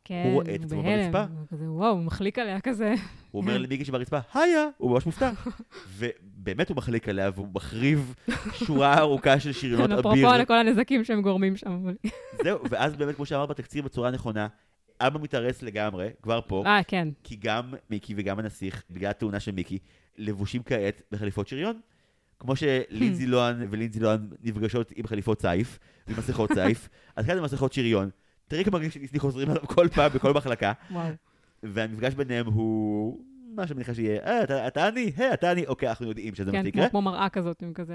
כן, הוא רואה את עצמו. ברצפה. הוא כזה, וואו, הוא מחליק עליה כזה. הוא אומר למיקי שברצפה, היי, הוא ממש מופתע. ובאמת הוא מחליק עליה, והוא מחריב שורה ארוכה של שריונות אביר. אפרופו על כל הנזקים שהם גורמים שם. זהו, ואז באמת, כמו שאמר בתקציר בצורה נכונה, אבא מתארס לגמרי, כבר פה, אה, כן. כי גם מיקי וגם הנסיך, בגלל התאונה של מיקי, לבושים כעת בחליפות שריון. כמו שלינזי Hmm. לוהן ולינזי לוהן נפגשות עם חליפות צייף, עם מסכות צייף, אז כאן זה מסכות שריון. תראי כמה מרגיש שדיסני חוזרים עליו כל פעם בכל מחלקה. והמפגש ביניהם הוא מה שאני מניחה שיהיה, אה, אתה- אני, היי, אתה אני, אוקיי, אנחנו יודעים שזה מה כן, שיקרה. כמו- כמו מראה כזאת, עם כזה,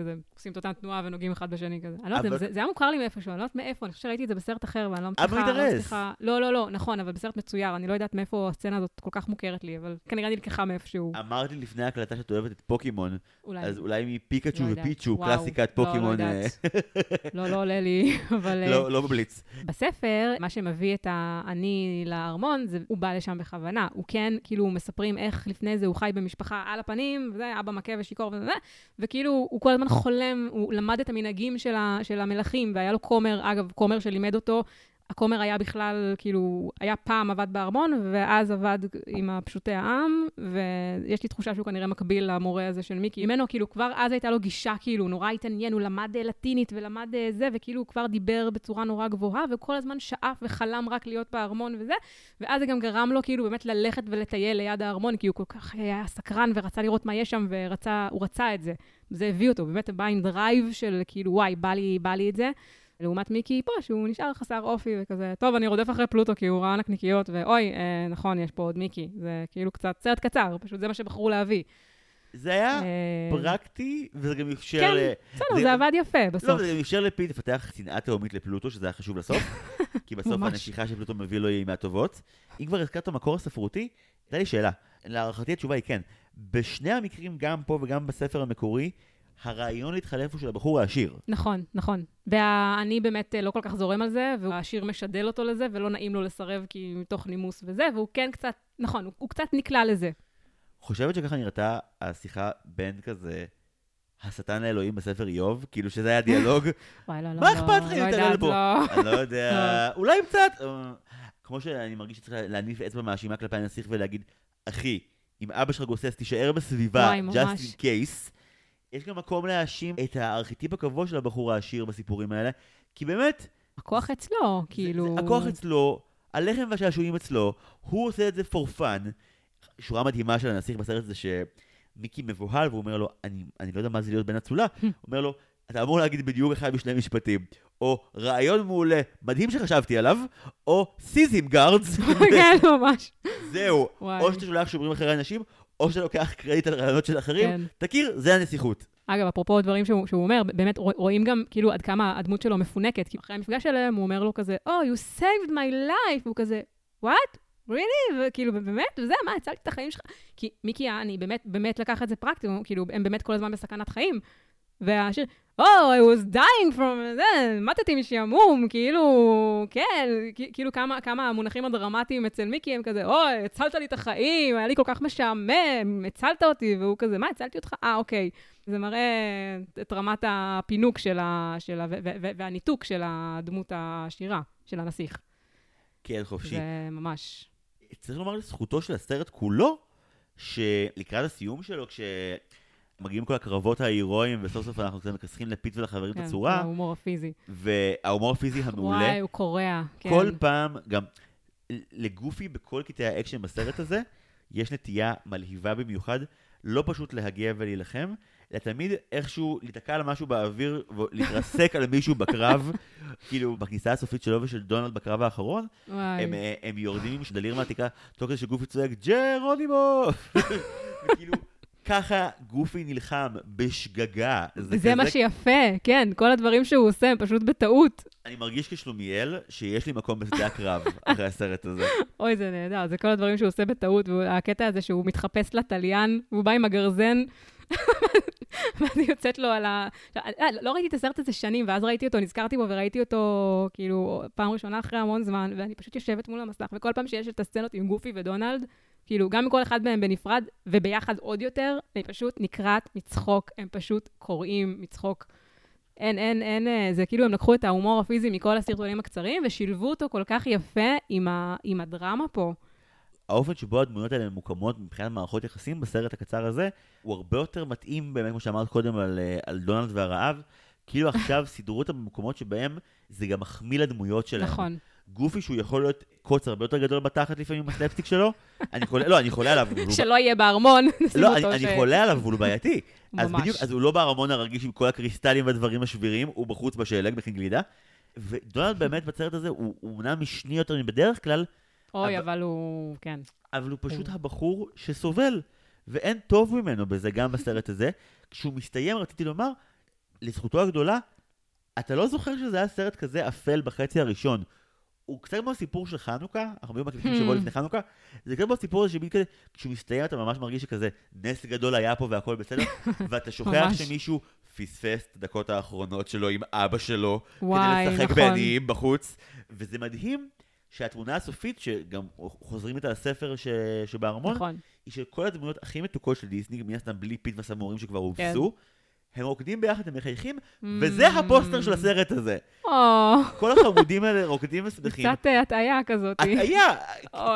כזה, עושים את אותה תנועה ונוגעים אחד בשני כזה. אני לא יודעת, זה היה מוכר לי מאיפשהו, אני לא יודעת מאיפה, אני חושבת שראיתי את זה בסרט אחר, ואני לא מצליחה, לא. מצליחה... לא, לא, לא, נכון, אבל בסרט מצויר, אני לא יודעת מאיפה הסצנה הזאת כל כך מוכרת לי, אבל כנראה נלקחה מאיפשהו, אמרת לי לפני ההקלטה שאת אוהבת את פוקימון. אז אולי מפיקצ'ו לא. ופיצ'ו. קלאסיקת לא, פוקימון, אה. לא, לא עולה לי, אבל... אה, לא לא בבליץ. בספר, מה שמביא את האני לארמון, הוא בא לשם בכוונה. הוא כן, כאילו, מספרים איך לפני זה הוא חי במשפחה על הפנים, וזה, אבא מכה ושיכור וזה, וכאילו, הוא כל הזמן חולם, הוא למד את המנהגים של, ה, של המלכים, והיה לו כומר, אגב, כומר שלימד אותו. הכומר היה בכלל, כאילו, היה פעם עבד בארמון, ואז עבד עם פשוטי העם, ויש לי תחושה שהוא כנראה מקביל למורה הזה של מיקי. ממנו, כאילו, כבר אז הייתה לו גישה, כאילו, נורא התעניין, הוא למד אה, לטינית ולמד אה, זה, וכאילו, הוא כבר דיבר בצורה נורא גבוהה, וכל הזמן שאף וחלם רק להיות בארמון וזה, ואז זה גם גרם לו, כאילו, באמת ללכת ולטייל ליד הארמון, כי הוא כל כך היה סקרן ורצה לראות מה יש שם, והוא רצה את זה. זה הביא אותו, באמת בא עם drive של, כאילו, וואי, בא לי, בא לי את זה. לעומת מיקי פה, שהוא נשאר חסר אופי וכזה, טוב, אני רודף אחרי פלוטו כי הוא ראה נקניקיות, ואוי, אה, נכון, יש פה עוד מיקי. זה כאילו קצת סרט קצר, פשוט זה מה שבחרו להביא. זה היה אה, פרקטי, וזה גם אפשר כן, ל... בסדר, זה- זה עבד יפה לא, בסוף. זה גם אפשר לפיט לפתח שנאה תהומית לפלוטו, שזה היה חשוב לסוף, כי בסוף. הנשיכה שפלוטו מביא לו היא מהטובות. אם כבר הזכרת המקור הספרותי, הייתה לי שאלה. להערכתי התשובה היא כן. בשני המקרים, גם פה וגם בספר המקורי, הרעיון להתחלף הוא של הבחור העשיר. נכון, נכון. ואני באמת אה, לא כל כך זורם על זה, והשיר משדל אותו לזה, ולא נעים לו לסרב כי מתוך נימוס וזה, והוא כן קצת, נכון, הוא, הוא קצת נקלע לזה. חושבת שככה נראתה השיחה בין כזה השטן לאלוהים בספר איוב? כאילו שזה היה דיאלוג? וואי, לא, לא, מה לא, אכפת לך אם לא נתעלל יודעת, בו? לא. אני לא יודע, אולי קצת. אה, כמו שאני מרגיש שצריך להניף אצבע מאשימה כלפי הנסיך ולהגיד, אחי, אם אבא שלך גוסס, תישאר בסביבה, just in case. יש גם מקום להאשים את הארכיטיפ הקבוע של הבחור העשיר בסיפורים האלה, כי באמת, הכוח אצלו, זה- כאילו... זה- הכוח אצלו, הלחם והשעשועים אצלו, הוא עושה את זה for fun. שורה מדהימה של הנסיך בסרט זה שמיקי מבוהל והוא אומר לו, אני, אני לא יודע מה זה להיות בן אצולה, הוא אומר לו, אתה אמור להגיד בדיוק אחד משני משפטים, או רעיון מעולה, מדהים שחשבתי עליו, או סיזים גארדס, כן, ממש. זהו. או שאתה שולח שומרים אחרי אנשים, או שאתה לוקח קרדיט על רעיונות של אחרים, כן. תכיר, זה הנסיכות. אגב, אפרופו הדברים שהוא, שהוא אומר, באמת רוא- רואים גם כאילו עד כמה הדמות שלו מפונקת. כי אחרי המפגש שלהם הוא אומר לו כזה, Oh, you saved my life, והוא כזה, what? really? וכאילו, באמת? וזה, מה, הצלתי את החיים שלך? כי מיקי יעני באמת, באמת לקח את זה פרקטי, כאילו, הם באמת כל הזמן בסכנת חיים. והשיר, Oh, I was dying from זה, מתתי משעמום, כאילו, כן, כאילו כמה, כמה המונחים הדרמטיים אצל מיקי הם כזה, אוי, הצלת לי את החיים, היה לי כל כך משעמם, הצלת אותי, והוא כזה, מה, הצלתי אותך? אה, אוקיי. זה מראה את רמת הפינוק של ה... של ה ו- ו- ו- והניתוק של הדמות העשירה, של הנסיך. כן, חופשי. זה ממש... צריך לומר לזכותו של הסרט כולו, שלקראת הסיום שלו, כשמגיעים כל הקרבות ההירואיים, וסוף סוף אנחנו קצת מכסחים לפיט ולחברים את כן, הצורה, ההומור הפיזי. וההומור הפיזי המעולה, וואי, הוא קורע. כן. כל פעם, גם לגופי בכל קטעי האקשן בסרט הזה, יש נטייה מלהיבה במיוחד, לא פשוט להגיע ולהילחם, אלא תמיד איכשהו להיתקע על משהו באוויר ולהתרסק על מישהו בקרב, כאילו בכניסה הסופית שלו ושל דונלד בקרב האחרון. הם, אה, הם יורדים עם שדליר מהתקרה, תוך כדי שגופי צועק, ג'רונימו! וכאילו, ככה גופי נלחם בשגגה. זה, זה מה שיפה, כן, כל הדברים שהוא עושה הם פשוט בטעות. אני מרגיש כשלומיאל שיש לי מקום בשדה הקרב אחרי הסרט הזה. אוי, זה נהדר, זה כל הדברים שהוא עושה בטעות, והקטע הזה שהוא מתחפש לתליין, והוא בא עם הגרזן. ואז היא יוצאת לו על ה... אה, לא ראיתי את הסרט הזה שנים, ואז ראיתי אותו, נזכרתי בו וראיתי אותו, כאילו, פעם ראשונה אחרי המון זמן, ואני פשוט יושבת מול המסך, וכל פעם שיש את הסצנות עם גופי ודונלד, כאילו, גם מכל אחד מהם בנפרד, וביחד עוד יותר, אני פשוט נקרעת מצחוק, הם פשוט קוראים מצחוק. אין, אין, אין, אה, זה כאילו הם לקחו את ההומור הפיזי מכל הסרטונים הקצרים, ושילבו אותו כל כך יפה עם, ה, עם הדרמה פה. האופן שבו הדמויות האלה ממוקמות מבחינת מערכות יחסים בסרט הקצר הזה, הוא הרבה יותר מתאים, באמת, כמו שאמרת קודם, על, אה, על דונלד והרעב. כאילו עכשיו סידרו אותם במקומות שבהם זה גם מחמיא לדמויות שלהם. נכון. גופי שהוא יכול להיות קוץ הרבה יותר גדול בתחת לפעמים עם הסלפסטיק שלו. אני חולה, לא, אני חולה עליו. שלא יהיה בארמון. לא, אני, חולה עליו, אבל הוא בעייתי. אז בדיוק, אז הוא לא בארמון הרגיש עם כל הקריסטלים והדברים השבירים, הוא בחוץ בשלג, מכין גלידה. ודונלד באמת בסרט הזה, הוא אומנם משני יותר מבדרך כלל. אוי, אבל, הוא, כן. אבל הוא פשוט. הבחור שסובל, ואין טוב ממנו בזה גם בסרט הזה. כשהוא מסתיים, רציתי לומר, לזכותו הגדולה, אתה לא זוכר שזה היה סרט כזה אפל בחצי הראשון. הוא קצת כמו הסיפור של חנוכה, אנחנו מקליטים שבוע hmm. לפני חנוכה, זה קצת כמו הסיפור הזה שבין כזה, כשהוא מסתיים אתה ממש מרגיש שכזה נס גדול היה פה והכל בסדר, ואתה שוכח שמישהו פספס את הדקות האחרונות שלו עם אבא שלו, וואי, כדי לשחק נכון. בעניים בחוץ, וזה מדהים שהתמונה הסופית, שגם חוזרים איתה לספר ש... שבארמון, נכון. היא של כל הדמויות הכי מתוקות של דיסני, מן הסתם בלי פיט וסמורים שכבר הובסו. כן. הם רוקדים ביחד, הם מחייכים, mm. וזה הפוסטר של הסרט הזה. כל החמודים האלה רוקדים ושמחים. קצת אה, הטעיה כזאת. הטעיה.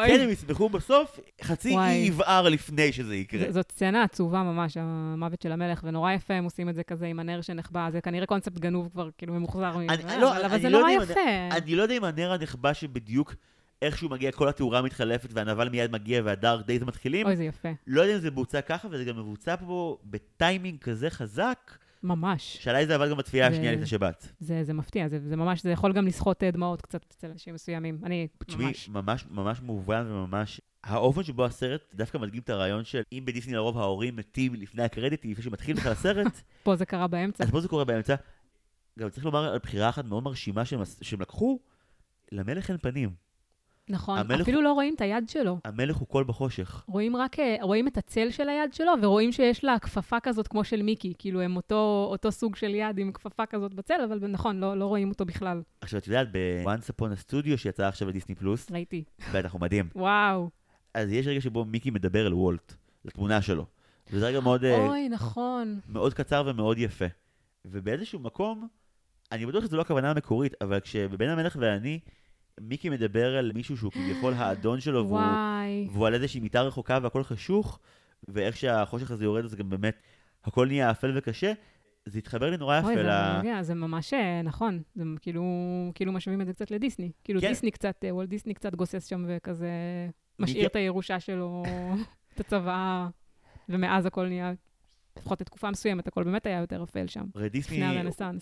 כן, הם ישמחו בסוף, חצי אי יבער לפני שזה יקרה. זאת סצנה עצובה ממש, המוות של המלך, ונורא יפה הם עושים את זה כזה עם הנר שנחבא, זה כנראה קונספט גנוב כבר, כאילו ממוחזר. לא, אבל זה נורא יפה. אני לא יודע אם הנר הנחבא שבדיוק... איכשהו מגיע, כל התאורה מתחלפת והנבל מיד מגיע וה dark days מתחילים. אוי, זה יפה. לא יודע אם זה בוצע ככה, וזה גם מבוצע פה בטיימינג כזה חזק. ממש. אם זה עבד גם בתביעה השנייה לפני שבת. זה, זה מפתיע, זה, זה ממש, זה יכול גם לסחוט אה, דמעות קצת אצל אנשים מסוימים. אני תשמעי, ממש... ממש, ממש מובן וממש... האופן שבו הסרט דווקא מדגים את הרעיון של אם בדיסני לרוב ההורים מתים לפני הקרדיטים, לפני שמתחיל בכלל הסרט. פה זה קרה באמצע. אז פה זה קורה באמצע. גם צריך לומר על בחירה אחת מאוד מרשימה שהם, שהם לקחו, למלך אין פנים. נכון, אפילו הוא... לא רואים את היד שלו. המלך הוא קול בחושך. רואים רק, אה, רואים את הצל של היד שלו, ורואים שיש לה כפפה כזאת כמו של מיקי, כאילו הם אותו, אותו סוג של יד עם כפפה כזאת בצל, אבל נכון, לא, לא רואים אותו בכלל. עכשיו, את יודעת, ב-Once Upon a Studio שיצא עכשיו בדיסני פלוס, ראיתי. בטח, הוא מדהים. וואו. אז יש רגע שבו מיקי מדבר אל וולט, לתמונה שלו. וזה רגע מאוד... אה, אוי, נכון. מאוד קצר ומאוד יפה. ובאיזשהו מקום, אני בטוח שזו לא הכוונה המקורית, אבל כשבבין המלך ואני, מיקי מדבר על מישהו שהוא כביכול האדון שלו, והוא, והוא על איזושהי מיטה רחוקה והכל חשוך, ואיך שהחושך הזה יורד, זה גם באמת, הכל נהיה אפל וקשה. זה התחבר לי נורא יפה ל... אוי, זה, זה ממש אה, נכון. זה כאילו, כאילו משווים את זה קצת לדיסני. כאילו כן. דיסני קצת, אה, וולט דיסני קצת גוסס שם וכזה משאיר את הירושה שלו, את הצוואה, ומאז הכל נהיה, לפחות לתקופה מסוימת, הכל באמת היה יותר אפל שם. הרי דיסני,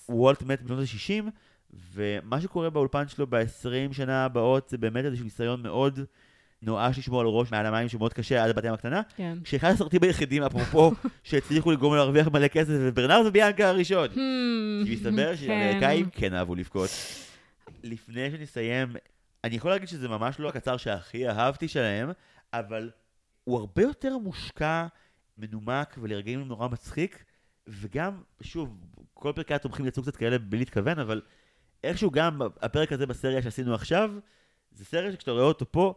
וולט מת בשנות ה-60, ומה שקורה באולפן שלו ב-20 שנה הבאות זה באמת איזשהו ניסיון מאוד נואש לשמור על ראש מעל המים שמאוד קשה עד הבת ים הקטנה. כן. שאחד הסרטים היחידים, אפרופו, שהצליחו לגרום להרוויח מלא כסף זה ברנר וביאנקה הראשון. Hmm, כי מסתבר שהאמריקאים כן אהבו לבכות. לפני שנסיים, אני יכול להגיד שזה ממש לא הקצר שהכי אהבתי שלהם, אבל הוא הרבה יותר מושקע, מנומק ולרגעים נורא מצחיק, וגם, שוב, כל פרקי התומכים יצאו קצת כאלה בלי להתכוון, אבל איכשהו גם הפרק הזה בסריה שעשינו עכשיו, זה סרט שכשאתה רואה אותו פה,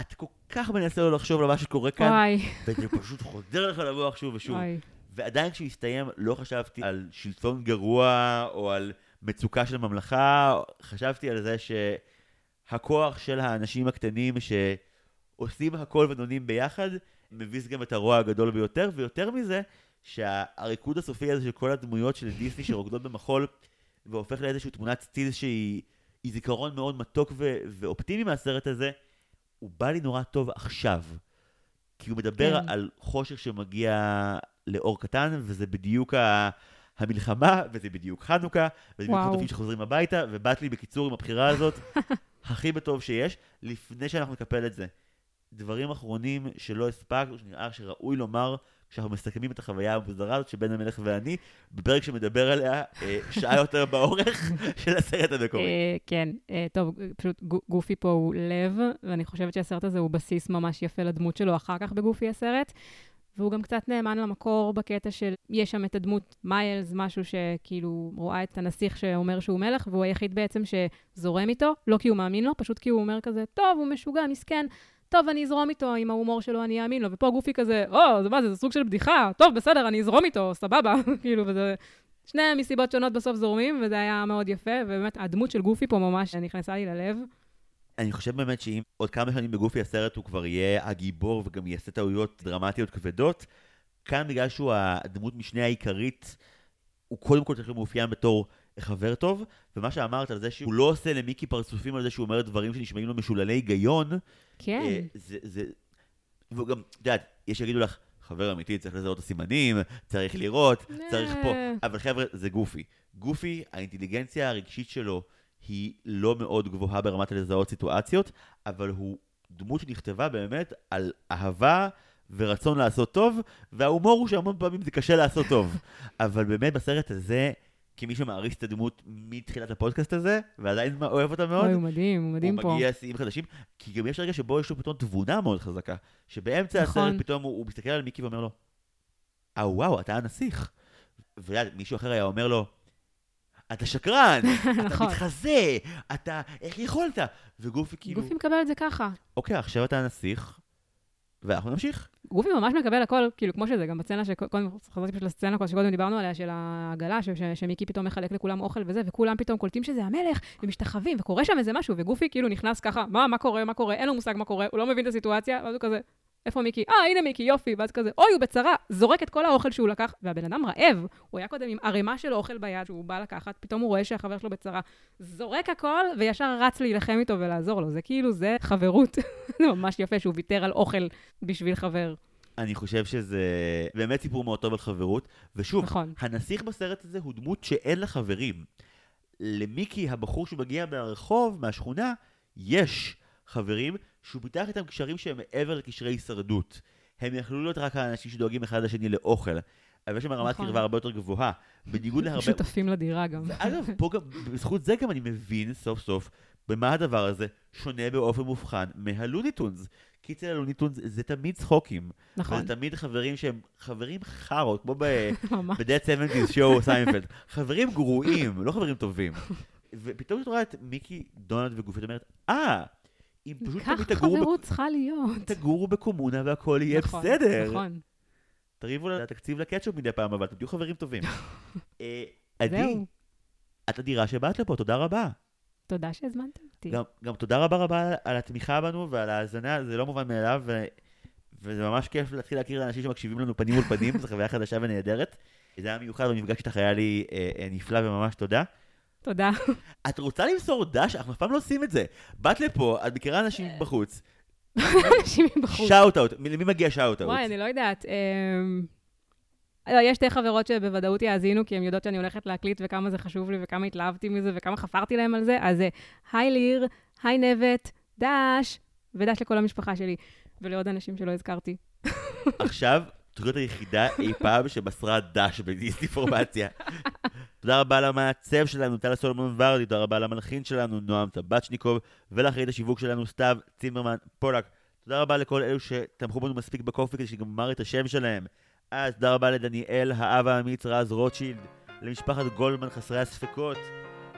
אתה כל כך מנסה לא לחשוב על מה שקורה כאן, וואי. וזה פשוט חוזר לך למוח שוב ושוב. וואי. ועדיין כשהוא הסתיים, לא חשבתי על שלטון גרוע, או על מצוקה של ממלכה, חשבתי על זה שהכוח של האנשים הקטנים שעושים הכל ונונים ביחד, מביס גם את הרוע הגדול ביותר, ויותר מזה, שהריקוד הסופי הזה של כל הדמויות של דיסני שרוקדות במחול, והופך לאיזושהי תמונת סטיל שהיא זיכרון מאוד מתוק ו- ואופטימי מהסרט הזה, הוא בא לי נורא טוב עכשיו. כי הוא מדבר כן. על חושך שמגיע לאור קטן, וזה בדיוק ה... המלחמה, וזה בדיוק חנוכה, וזה בדיוק חטופים שחוזרים הביתה, ובאת לי בקיצור עם הבחירה הזאת, הכי בטוב שיש, לפני שאנחנו נקפל את זה. דברים אחרונים שלא הספקנו, שנראה שראוי לומר כשאנחנו מסכמים את החוויה המוזרה הזאת שבין המלך ואני, בפרק שמדבר עליה אה, שעה יותר באורך של הסרט המקורי. אה, כן, אה, טוב, פשוט גו- גופי פה הוא לב, ואני חושבת שהסרט הזה הוא בסיס ממש יפה לדמות שלו אחר כך בגופי הסרט. והוא גם קצת נאמן למקור בקטע של, יש שם את הדמות מיילס, משהו שכאילו רואה את הנסיך שאומר שהוא מלך, והוא היחיד בעצם שזורם איתו, לא כי הוא מאמין לו, פשוט כי הוא אומר כזה, טוב, הוא משוגע, מסכן, טוב, אני אזרום איתו, עם ההומור שלו אני אאמין לו. ופה גופי כזה, או, זה מה זה, זה סוג של בדיחה, טוב, בסדר, אני אזרום איתו, סבבה, כאילו, וזה... שניהם מסיבות שונות בסוף זורמים, וזה היה מאוד יפה, ובאמת, הדמות של גופי פה ממש נכנסה לי ללב. אני חושב באמת שאם עוד כמה שנים בגופי הסרט הוא כבר יהיה הגיבור וגם יעשה טעויות דרמטיות כבדות, כאן בגלל שהוא הדמות משנה העיקרית, הוא קודם כל צריך להיות מאופיין בתור חבר טוב, ומה שאמרת על זה שהוא לא עושה למיקי פרצופים על זה שהוא אומר דברים שנשמעים לו משוללי היגיון, כן. אה, זה, זה, והוא גם, את יודעת, יש שיגידו לך, חבר אמיתי צריך לזהות את הסימנים, צריך לראות, צריך פה, אה. אבל חבר'ה, זה גופי. גופי, האינטליגנציה הרגשית שלו היא לא מאוד גבוהה ברמת לזהות סיטואציות, אבל הוא דמות שנכתבה באמת על אהבה ורצון לעשות טוב, וההומור הוא שהמון פעמים זה קשה לעשות טוב. אבל באמת בסרט הזה, כמי שמעריץ את הדמות מתחילת הפודקאסט הזה, ועדיין אוהב אותה מאוד, אוי, הוא מדהים, הוא מדהים הוא פה. מגיע לשיאים חדשים, כי גם יש רגע שבו יש לו פתאום תבונה מאוד חזקה, שבאמצע נכון. הסרט פתאום הוא, הוא מסתכל על מיקי ואומר לו, אה וואו, אתה הנסיך. ויד, מישהו אחר היה אומר לו, אתה שקרן, אתה נכון. מתחזה, אתה, איך יכולת? וגופי כאילו, גופי מקבל את זה ככה. אוקיי, עכשיו אתה הנסיך, ואנחנו נמשיך. גופי ממש מקבל הכל, כאילו, כמו שזה, גם בצצנה שקודם, חזרתי פשוט לסצנה שקודם דיברנו עליה, של העגלה, ש- ש- שמיקי פתאום מחלק לכולם אוכל וזה, וכולם פתאום קולטים שזה המלך, ומשתחווים, וקורה שם איזה משהו, וגופי כאילו נכנס ככה, מה, מה קורה, מה קורה, אין לו מושג מה קורה, הוא לא מבין את הסיטואציה, ואז הוא כזה, איפה מיקי? אה, הנה מיקי, יופי, ואז כזה, אוי, הוא בצרה, זורק את כל האוכל שהוא לקח, והבן אדם רעב, הוא היה קודם עם ערימה של אוכל ביד שהוא בא לקחת, פתאום הוא רואה שהחבר שלו בצרה, זורק הכל, וישר רץ להילחם איתו ולעזור לו, זה כאילו, זה חברות. זה ממש יפה שהוא ויתר על אוכל בשביל חבר. אני חושב שזה באמת סיפור מאוד טוב על חברות, ושוב, נכון. הנסיך בסרט הזה הוא דמות שאין לה חברים. למיקי, הבחור שמגיע מהרחוב, מהשכונה, יש חברים שהוא פיתח איתם קשרים שהם מעבר לקשרי הישרדות. הם יכלו להיות רק האנשים שדואגים אחד לשני לאוכל. אבל יש שם רמת נכון. קרבה הרבה יותר גבוהה. בניגוד להרבה... שותפים לדירה גם. אגב, פה גם, בזכות זה גם אני מבין סוף סוף במה הדבר הזה שונה באופן מובחן מהלוניטונס. כי אצל הלוניטונס זה תמיד צחוקים. נכון, וזה תמיד חברים שהם חברים חארות, כמו. ב-That 70's Show סיינפלד. חברים גרועים, לא חברים טובים. ופתאום את רואה את מיקי, דונלד וגופי את אומרת, אה, אם פשוט כך תמיד תגורו, חברות צריכה להיות. תגורו בקומונה והכל יהיה נכון, בסדר. נכון. תריבו על התקציב לקטשופ מדי פעם, אבל אתם תהיו חברים טובים. אה, עדי. את אדירה שבאת לפה, תודה רבה. תודה שהזמנתם אותי. גם, גם תודה רבה רבה על התמיכה בנו ועל ההאזנה, זה לא מובן מאליו, ו... וזה ממש כיף להתחיל להכיר אנשים שמקשיבים לנו פנים מול פנים, זו חוויה חדשה ונהדרת. זה היה מיוחד, והמפגש איתך היה לי אה, אה, נפלא וממש תודה. תודה. את רוצה למסור דש? אנחנו אף פעם לא עושים את זה. באת לפה, את מכירה אנשים בחוץ. אנשים מבחוץ. shout out, למי מגיע shout out? וואי, אני לא יודעת. אמ, לא, יש שתי חברות שבוודאות יאזינו, כי הן יודעות שאני הולכת להקליט וכמה זה חשוב לי וכמה התלהבתי מזה וכמה חפרתי להם על זה. אז אה, היי ליר, היי נבט, דש, ודש לכל המשפחה שלי, ולעוד אנשים שלא הזכרתי. עכשיו, תוכנית היחידה אי פעם שמסרה דש בדיסאינפורמציה. תודה רבה למעצב שלנו, טל סולומון ורדי, תודה רבה למלחין שלנו, נועם טבצ'ניקוב, ולאחראית השיווק שלנו, סתיו צימרמן פולק. תודה רבה לכל אלו שתמכו בנו מספיק בקופי כדי שגם אמר את השם שלהם. אז תודה רבה לדניאל, האב האמיץ, רז רוטשילד, למשפחת גולדמן חסרי הספקות,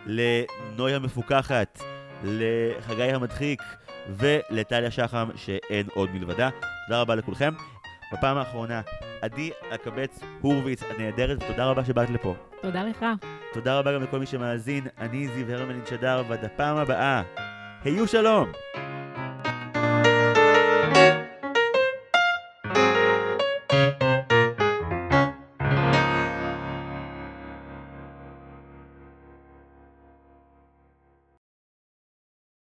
לנוי המפוקחת, לחגי המדחיק, ולטליה שחם, שאין עוד מלבדה. תודה רבה לכולכם. בפעם האחרונה, עדי הקבץ הורוביץ הנהדרת, ותודה רבה שבאת לפה. תודה לך. תודה רבה גם לכל מי שמאזין, אני זיו הרמלין שדר, ועד הפעם הבאה, היו שלום!